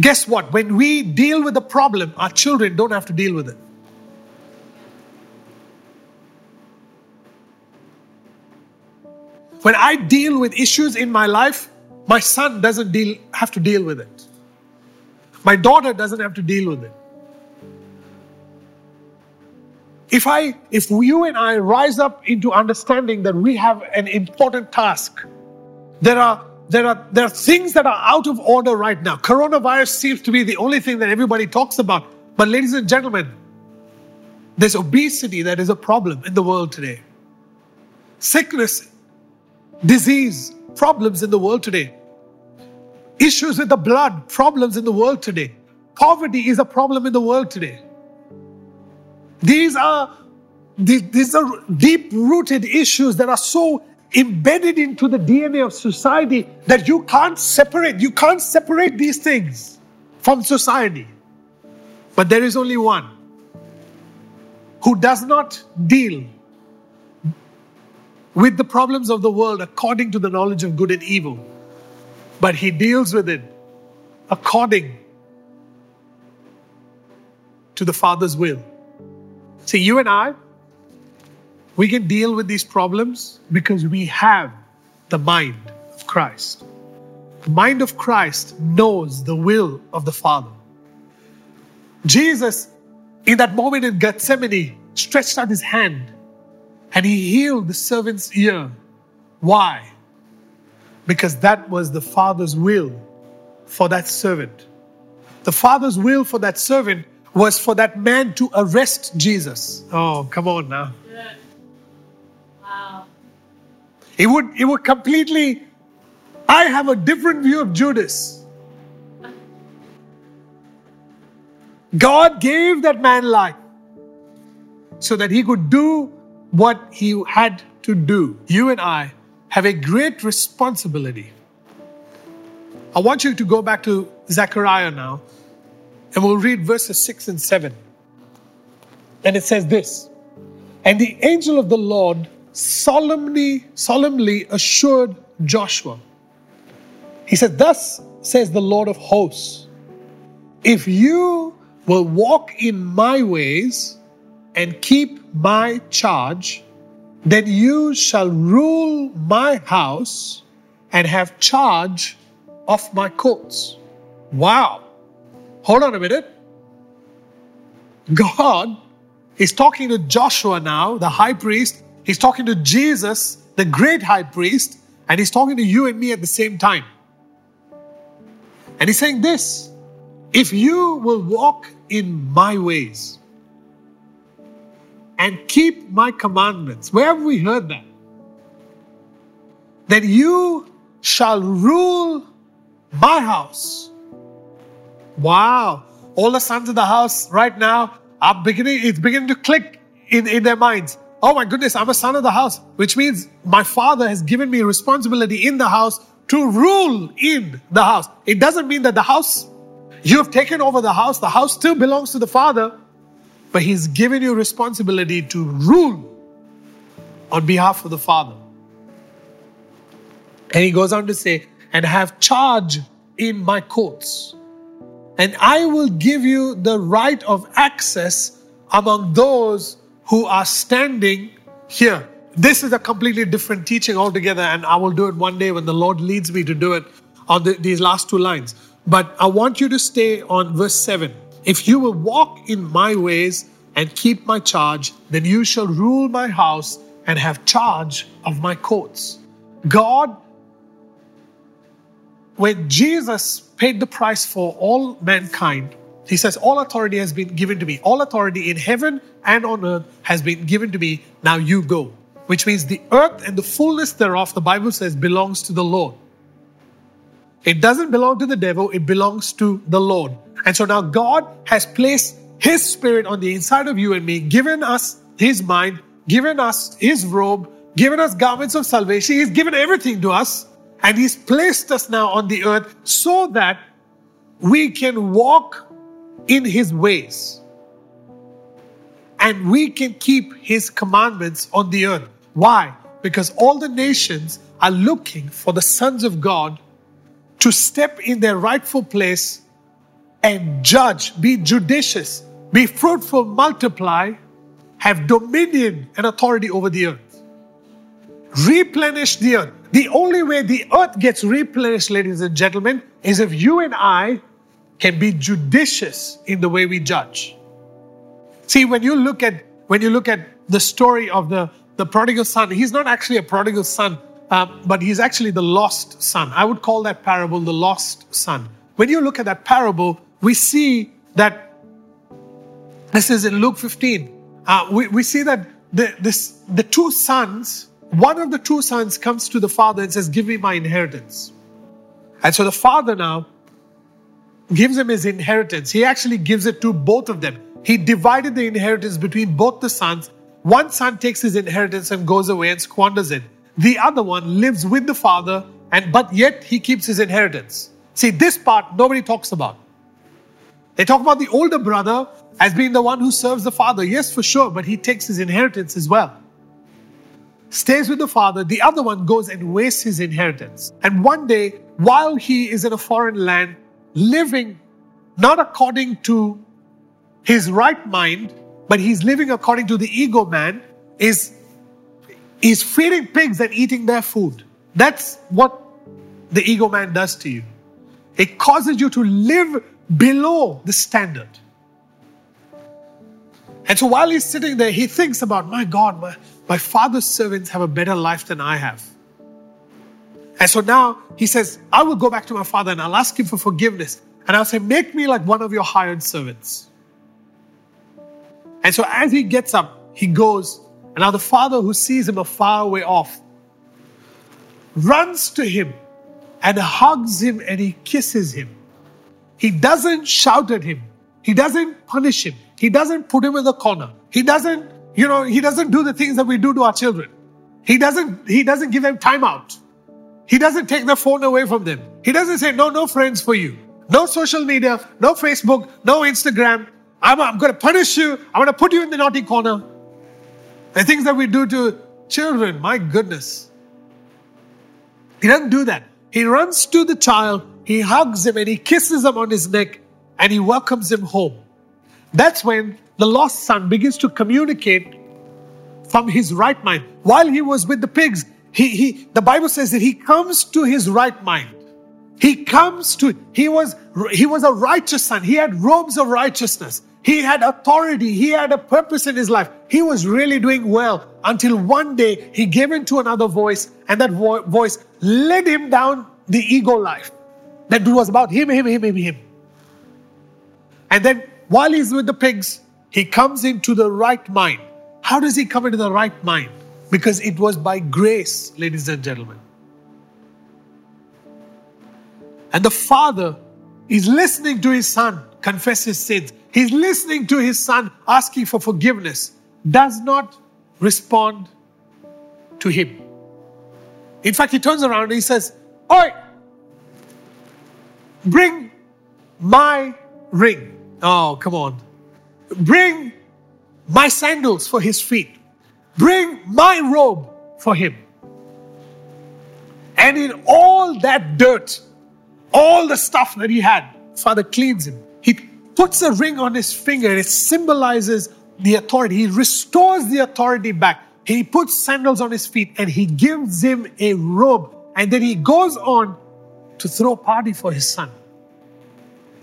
Guess what? When we deal with the problem, our children don't have to deal with it. When I deal with issues in my life, my son doesn't deal, have to deal with it. My daughter doesn't have to deal with it. If I, if you and I rise up into understanding that we have an important task, there are there are there are things that are out of order right now. Coronavirus seems to be the only thing that everybody talks about. But ladies and gentlemen, there's obesity that is a problem in the world today. Sickness disease, problems in the world today. Issues with the blood, problems in the world today. Poverty is a problem in the world today. These are these, are deep rooted issues that are so embedded into the DNA of society that you can't separate. You can't separate these things from society. But there is only one who does not deal with the problems of the world according to the knowledge of good and evil, but he deals with it according to the Father's will. See, you and I, we can deal with these problems because we have the mind of Christ. The mind of Christ knows the will of the Father. Jesus, in that moment in Gethsemane, stretched out his hand and he healed the servant's ear. Why? Because that was the Father's will for that servant. The Father's will for that servant was for that man to arrest Jesus. Oh, come on now. Wow. It would, it would completely, I have a different view of Judas. God gave that man life so that he could do what he had to do. You and I have a great responsibility. I want you to go back to Zechariah now and we'll read verses 6 and 7. And it says this And the angel of the Lord solemnly, solemnly assured Joshua. He said, Thus says the Lord of hosts, if you will walk in my ways and keep my charge, then you shall rule my house and have charge of my courts. Wow. Hold on a minute. God is talking to Joshua now, the high priest. He's talking to Jesus, the great high priest, and he's talking to you and me at the same time. And he's saying this if you will walk in my ways and keep my commandments, where have we heard that? That you shall rule my house Wow. All the sons of the house right now are beginning, it's beginning to click in, in their minds. Oh my goodness, I'm a son of the house, which means my father has given me responsibility in the house to rule in the house. It doesn't mean that the house, you have taken over the house, the house still belongs to the father, but he's given you responsibility to rule on behalf of the father. And he goes on to say, and have charge in my courts and I will give you the right of access among those who are standing here. This is a completely different teaching altogether, and I will do it one day when the Lord leads me to do it on the, these last two lines. But I want you to stay on verse 7. If you will walk in my ways and keep my charge, then you shall rule my house and have charge of my courts. God when Jesus paid the price for all mankind, he says, All authority has been given to me. All authority in heaven and on earth has been given to me. Now you go. Which means the earth and the fullness thereof, the Bible says, belongs to the Lord. It doesn't belong to the devil, it belongs to the Lord. And so now God has placed His Spirit on the inside of you and me, given us His mind, given us His robe, given us garments of salvation. He's given everything to us. And He's placed us now on the earth so that we can walk in His ways. And we can keep His commandments on the earth. Why? Because all the nations are looking for the sons of God to step in their rightful place and judge, be judicious, be fruitful, multiply, have dominion and authority over the earth. Replenish the earth. The only way the earth gets replenished, ladies and gentlemen, is if you and I can be judicious in the way we judge. See, when you look at when you look at the story of the, the prodigal son, he's not actually a prodigal son, uh, but he's actually the lost son. I would call that parable the lost son. When you look at that parable, we see that this is in Luke 15. Uh, we, we see that the, this, the two sons one of the two sons comes to the father and says, Give me my inheritance. And so the father now gives him his inheritance, he actually gives it to both of them. He divided the inheritance between both the sons. One son takes his inheritance and goes away and squanders it. The other one lives with the father, and but yet he keeps his inheritance. See, this part nobody talks about. They talk about the older brother as being the one who serves the father. Yes, for sure, but he takes his inheritance as well. Stays with the father, the other one goes and wastes his inheritance. And one day, while he is in a foreign land, living not according to his right mind, but he's living according to the ego man, is is feeding pigs and eating their food. That's what the ego man does to you. It causes you to live below the standard. And so while he's sitting there, he thinks about, my God, my, my father's servants have a better life than I have. And so now he says, I will go back to my father and I'll ask him for forgiveness. And I'll say, Make me like one of your hired servants. And so as he gets up, he goes and now the father who sees him a far way off runs to him and hugs him and he kisses him. He doesn't shout at him. He doesn't punish him. He doesn't put him in the corner. He doesn't, you know, he doesn't do the things that we do to our children. He doesn't, he doesn't give them time out. He doesn't take the phone away from them. He doesn't say, no, no friends for you. No social media, no Facebook, no Instagram. I'm, I'm going to punish you. I'm going to put you in the naughty corner. The things that we do to children, my goodness. He doesn't do that. He runs to the child, he hugs him, and he kisses him on his neck, and he welcomes him home. That's when the lost son begins to communicate from his right mind. While he was with the pigs, he, he the Bible says that he comes to his right mind. He comes to he was he was a righteous son. He had robes of righteousness. He had authority. He had a purpose in his life. He was really doing well until one day he gave in to another voice, and that vo- voice led him down the ego life. That was about him, him, him, him, him. And then while he's with the pigs, he comes into the right mind. How does he come into the right mind? Because it was by grace, ladies and gentlemen. And the father is listening to his son confess his sins. He's listening to his son asking for forgiveness, does not respond to him. In fact, he turns around and he says, Oi, bring my ring. Oh, come on. Bring my sandals for his feet. Bring my robe for him. And in all that dirt, all the stuff that he had, Father cleans him. Puts a ring on his finger. It symbolizes the authority. He restores the authority back. He puts sandals on his feet and he gives him a robe. And then he goes on to throw a party for his son.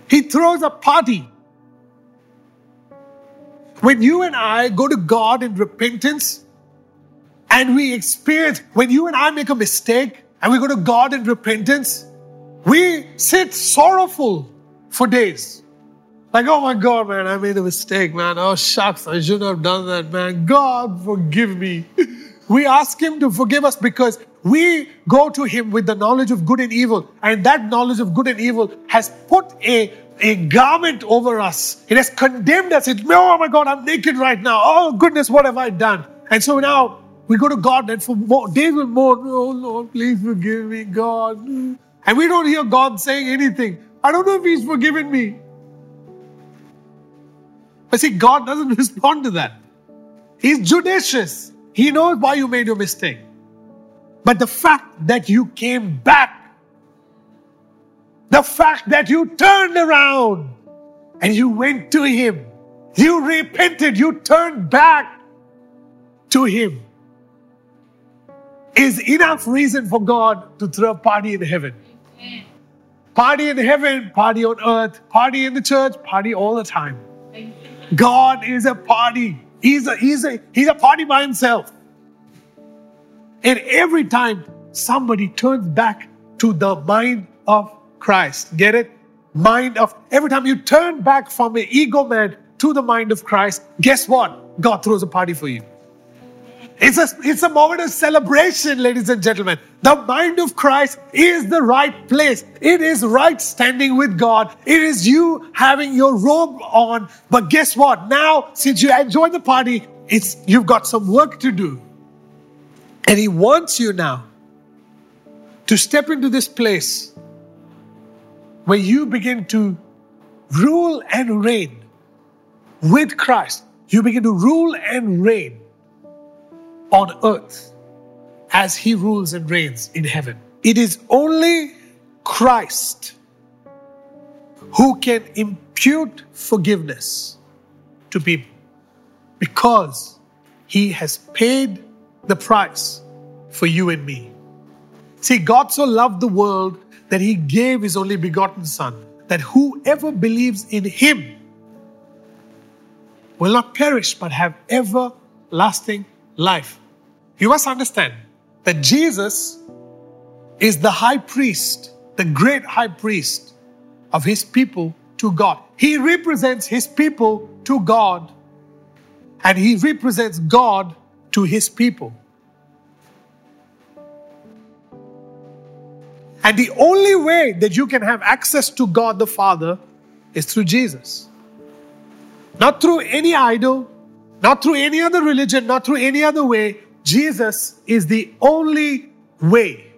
He throws a party. When you and I go to God in repentance and we experience, when you and I make a mistake and we go to God in repentance, we sit sorrowful for days. Like, oh my God, man, I made a mistake, man. Oh, shucks, I shouldn't have done that, man. God, forgive me. We ask Him to forgive us because we go to Him with the knowledge of good and evil, and that knowledge of good and evil has put a, a garment over us. It has condemned us. It's, oh my God, I'm naked right now. Oh goodness, what have I done? And so now we go to God and for more, days will mourn, oh Lord, please forgive me, God. And we don't hear God saying anything. I don't know if He's forgiven me. But see, God doesn't respond to that. He's judicious. He knows why you made your mistake. But the fact that you came back, the fact that you turned around and you went to Him, you repented, you turned back to Him, is enough reason for God to throw a party in heaven. Party in heaven, party on earth, party in the church, party all the time. God is a party. He's a, he's a, he's a party by himself. And every time somebody turns back to the mind of Christ, get it? Mind of, every time you turn back from an ego man to the mind of Christ, guess what? God throws a party for you. It's a, it's a moment of celebration, ladies and gentlemen. The mind of Christ is the right place. It is right standing with God. It is you having your robe on. But guess what? Now, since you enjoyed the party, it's, you've got some work to do. And He wants you now to step into this place where you begin to rule and reign with Christ. You begin to rule and reign on earth as he rules and reigns in heaven. It is only Christ who can impute forgiveness to people because he has paid the price for you and me. See, God so loved the world that he gave his only begotten Son, that whoever believes in him will not perish but have everlasting life. You must understand that Jesus is the high priest, the great high priest of his people to God. He represents his people to God, and he represents God to his people. And the only way that you can have access to God the Father is through Jesus. Not through any idol, not through any other religion, not through any other way. Jesus is the only way.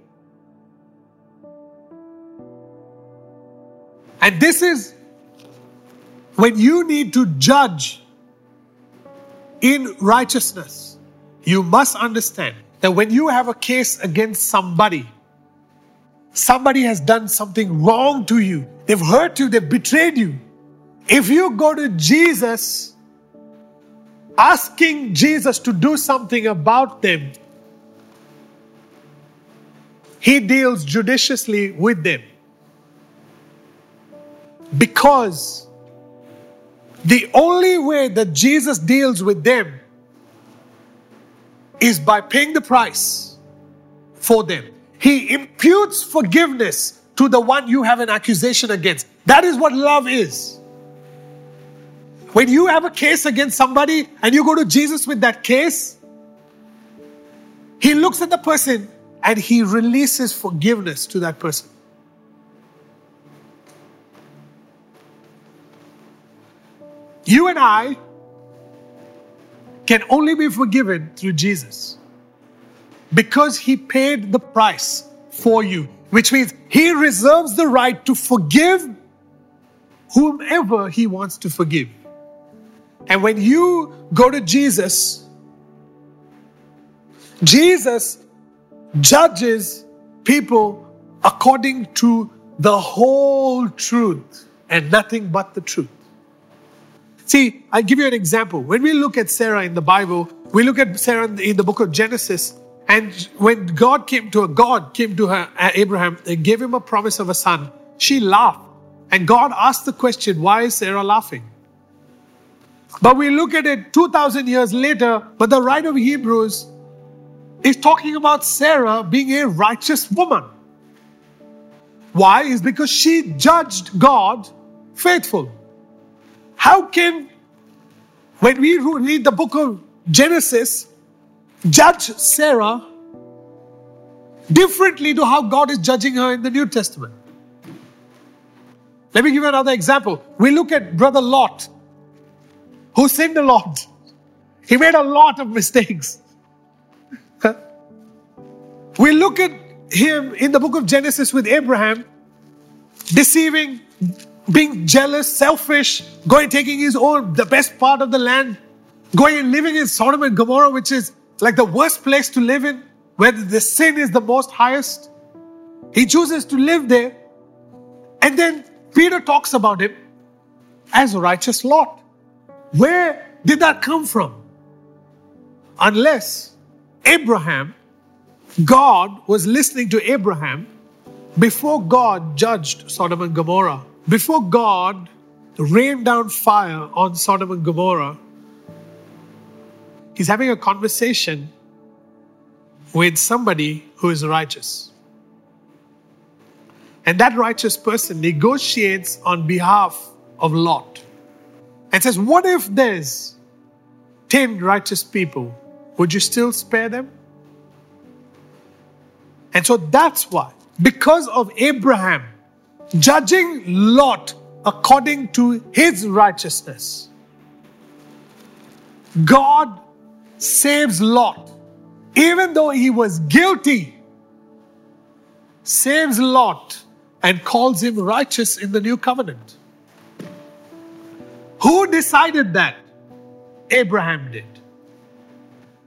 And this is when you need to judge in righteousness. You must understand that when you have a case against somebody, somebody has done something wrong to you, they've hurt you, they've betrayed you. If you go to Jesus asking Jesus to do something about them, he deals judiciously with them. Because the only way that Jesus deals with them is by paying the price for them. He imputes forgiveness to the one you have an accusation against. That is what love is. When you have a case against somebody and you go to Jesus with that case, He looks at the person and He releases forgiveness to that person. You and I can only be forgiven through Jesus because he paid the price for you, which means he reserves the right to forgive whomever he wants to forgive. And when you go to Jesus, Jesus judges people according to the whole truth and nothing but the truth. See, I'll give you an example. When we look at Sarah in the Bible, we look at Sarah in the book of Genesis, and when God came to her, God came to her, uh, Abraham, and gave him a promise of a son, she laughed. And God asked the question, why is Sarah laughing? But we look at it 2,000 years later, but the writer of Hebrews is talking about Sarah being a righteous woman. Why? Is because she judged God faithful. How can, when we read the book of Genesis, judge Sarah differently to how God is judging her in the New Testament. Let me give you another example. We look at brother Lot, who sinned a lot. He made a lot of mistakes. we look at him in the book of Genesis with Abraham, deceiving, being jealous, selfish, going taking his own, the best part of the land, going and living in Sodom and Gomorrah, which is like the worst place to live in, where the sin is the most highest. He chooses to live there. And then Peter talks about him as a righteous Lot. Where did that come from? Unless Abraham, God was listening to Abraham before God judged Sodom and Gomorrah, before God rained down fire on Sodom and Gomorrah, He's having a conversation with somebody who is righteous. And that righteous person negotiates on behalf of Lot and says, What if there's 10 righteous people would you still spare them? And so that's why, because of Abraham judging Lot according to his righteousness, God saves Lot, even though he was guilty, saves Lot and calls him righteous in the new covenant. Who decided that? Abraham did.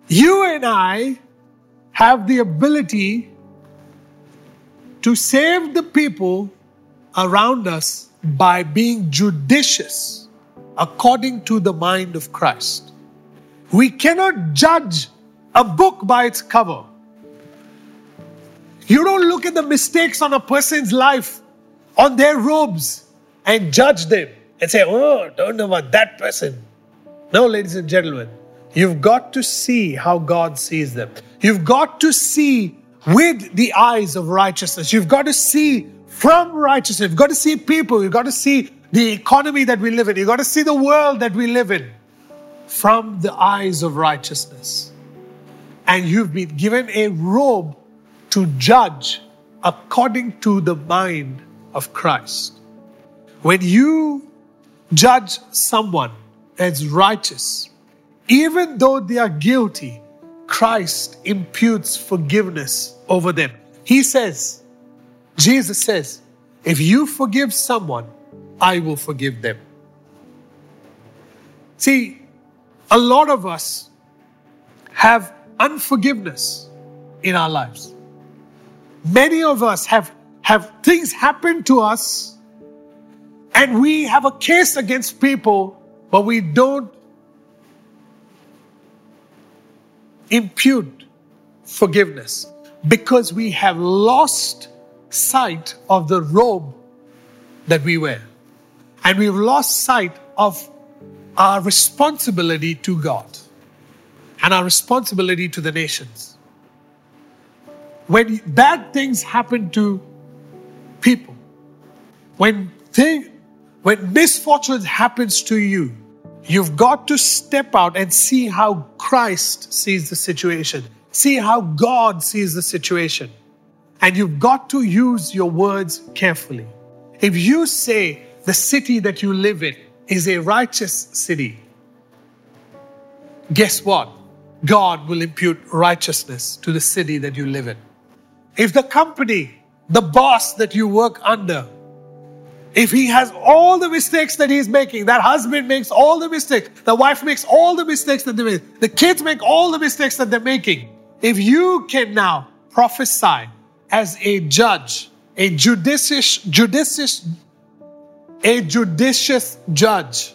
You and I have the ability to save the people around us by being judicious according to the mind of Christ. We cannot judge a book by its cover. You don't look at the mistakes on a person's life, on their robes, and judge them and say, oh, don't know about that person. No, ladies and gentlemen, you've got to see how God sees them. You've got to see with the eyes of righteousness. You've got to see from righteousness. You've got to see people. You've got to see the economy that we live in. You've got to see the world that we live in from the eyes of righteousness. And you've been given a robe to judge according to the mind of Christ. When you judge someone as righteous, even though they are guilty, Christ imputes forgiveness over them. He says, Jesus says, if you forgive someone, I will forgive them. See, a lot of us have unforgiveness in our lives. Many of us have, have things happen to us and we have a case against people, but we don't impute forgiveness because we have lost sight of the robe that we wear. And we've lost sight of our responsibility to God and our responsibility to the nations. When bad things happen to people, when thing, when misfortune happens to you, you've got to step out and see how Christ sees the situation. See how God sees the situation. And you've got to use your words carefully. If you say the city that you live in is a righteous city, guess what? God will impute righteousness to the city that you live in. If the company, the boss that you work under, if he has all the mistakes that he's making, that husband makes all the mistakes, the wife makes all the mistakes that they make, the kids make all the mistakes that they're making, if you can now prophesy as a judge, a judicious, judicious, a judicious judge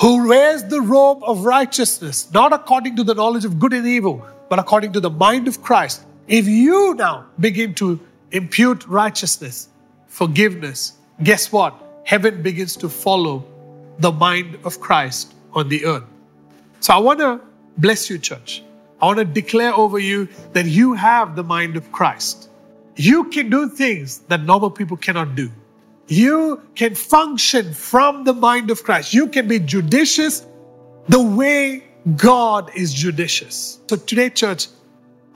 who wears the robe of righteousness, not according to the knowledge of good and evil, but according to the mind of Christ. If you now begin to impute righteousness, forgiveness, guess what? Heaven begins to follow the mind of Christ on the earth. So I want to bless you, church. I want to declare over you that you have the mind of Christ. You can do things that normal people cannot do. You can function from the mind of Christ. You can be judicious the way God is judicious. So today, church,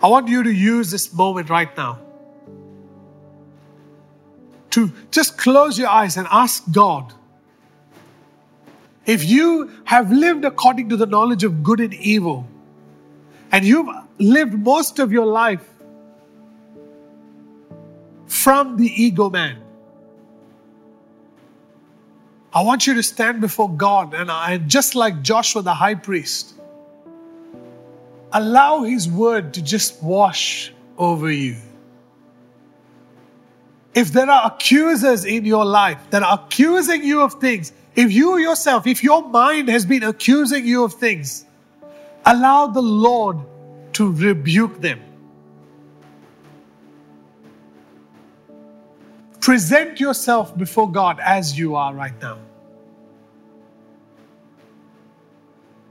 I want you to use this moment right now to just close your eyes and ask God if you have lived according to the knowledge of good and evil, and you've lived most of your life from the ego man. I want you to stand before God and, and just like Joshua the high priest, allow His word to just wash over you. If there are accusers in your life that are accusing you of things, if you yourself, if your mind has been accusing you of things, allow the Lord to rebuke them. Present yourself before God as you are right now.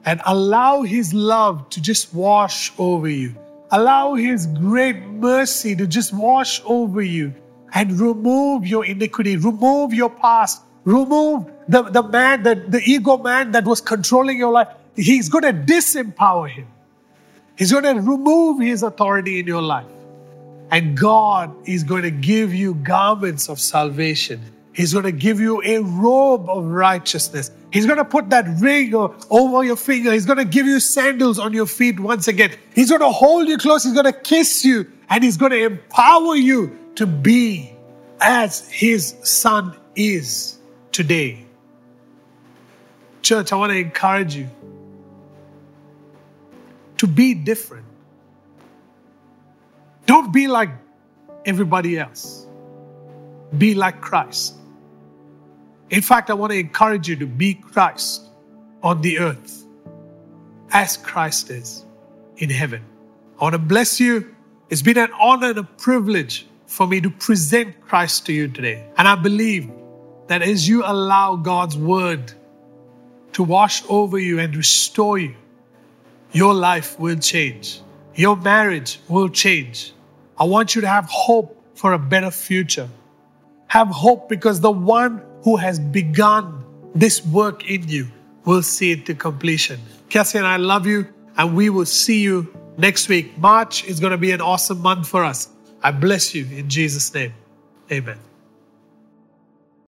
And allow His love to just wash over you. Allow His great mercy to just wash over you and remove your iniquity, remove your past, remove the, the man, the, the ego man that was controlling your life. He's going to disempower him. He's going to remove His authority in your life. And God is going to give you garments of salvation. He's going to give you a robe of righteousness. He's going to put that ring over your finger. He's going to give you sandals on your feet once again. He's going to hold you close. He's going to kiss you and he's going to empower you to be as his son is today. Church, I want to encourage you to be different. Don't be like everybody else. Be like Christ. In fact, I want to encourage you to be Christ on the earth as Christ is in heaven. I want to bless you. It's been an honor and a privilege for me to present Christ to you today. And I believe that as you allow God's word to wash over you and restore you, your life will change. Your marriage will change. I want you to have hope for a better future. Have hope because the one who has begun this work in you will see it to completion. Cassie and I love you, and we will see you next week. March is going to be an awesome month for us. I bless you in Jesus' name. Amen.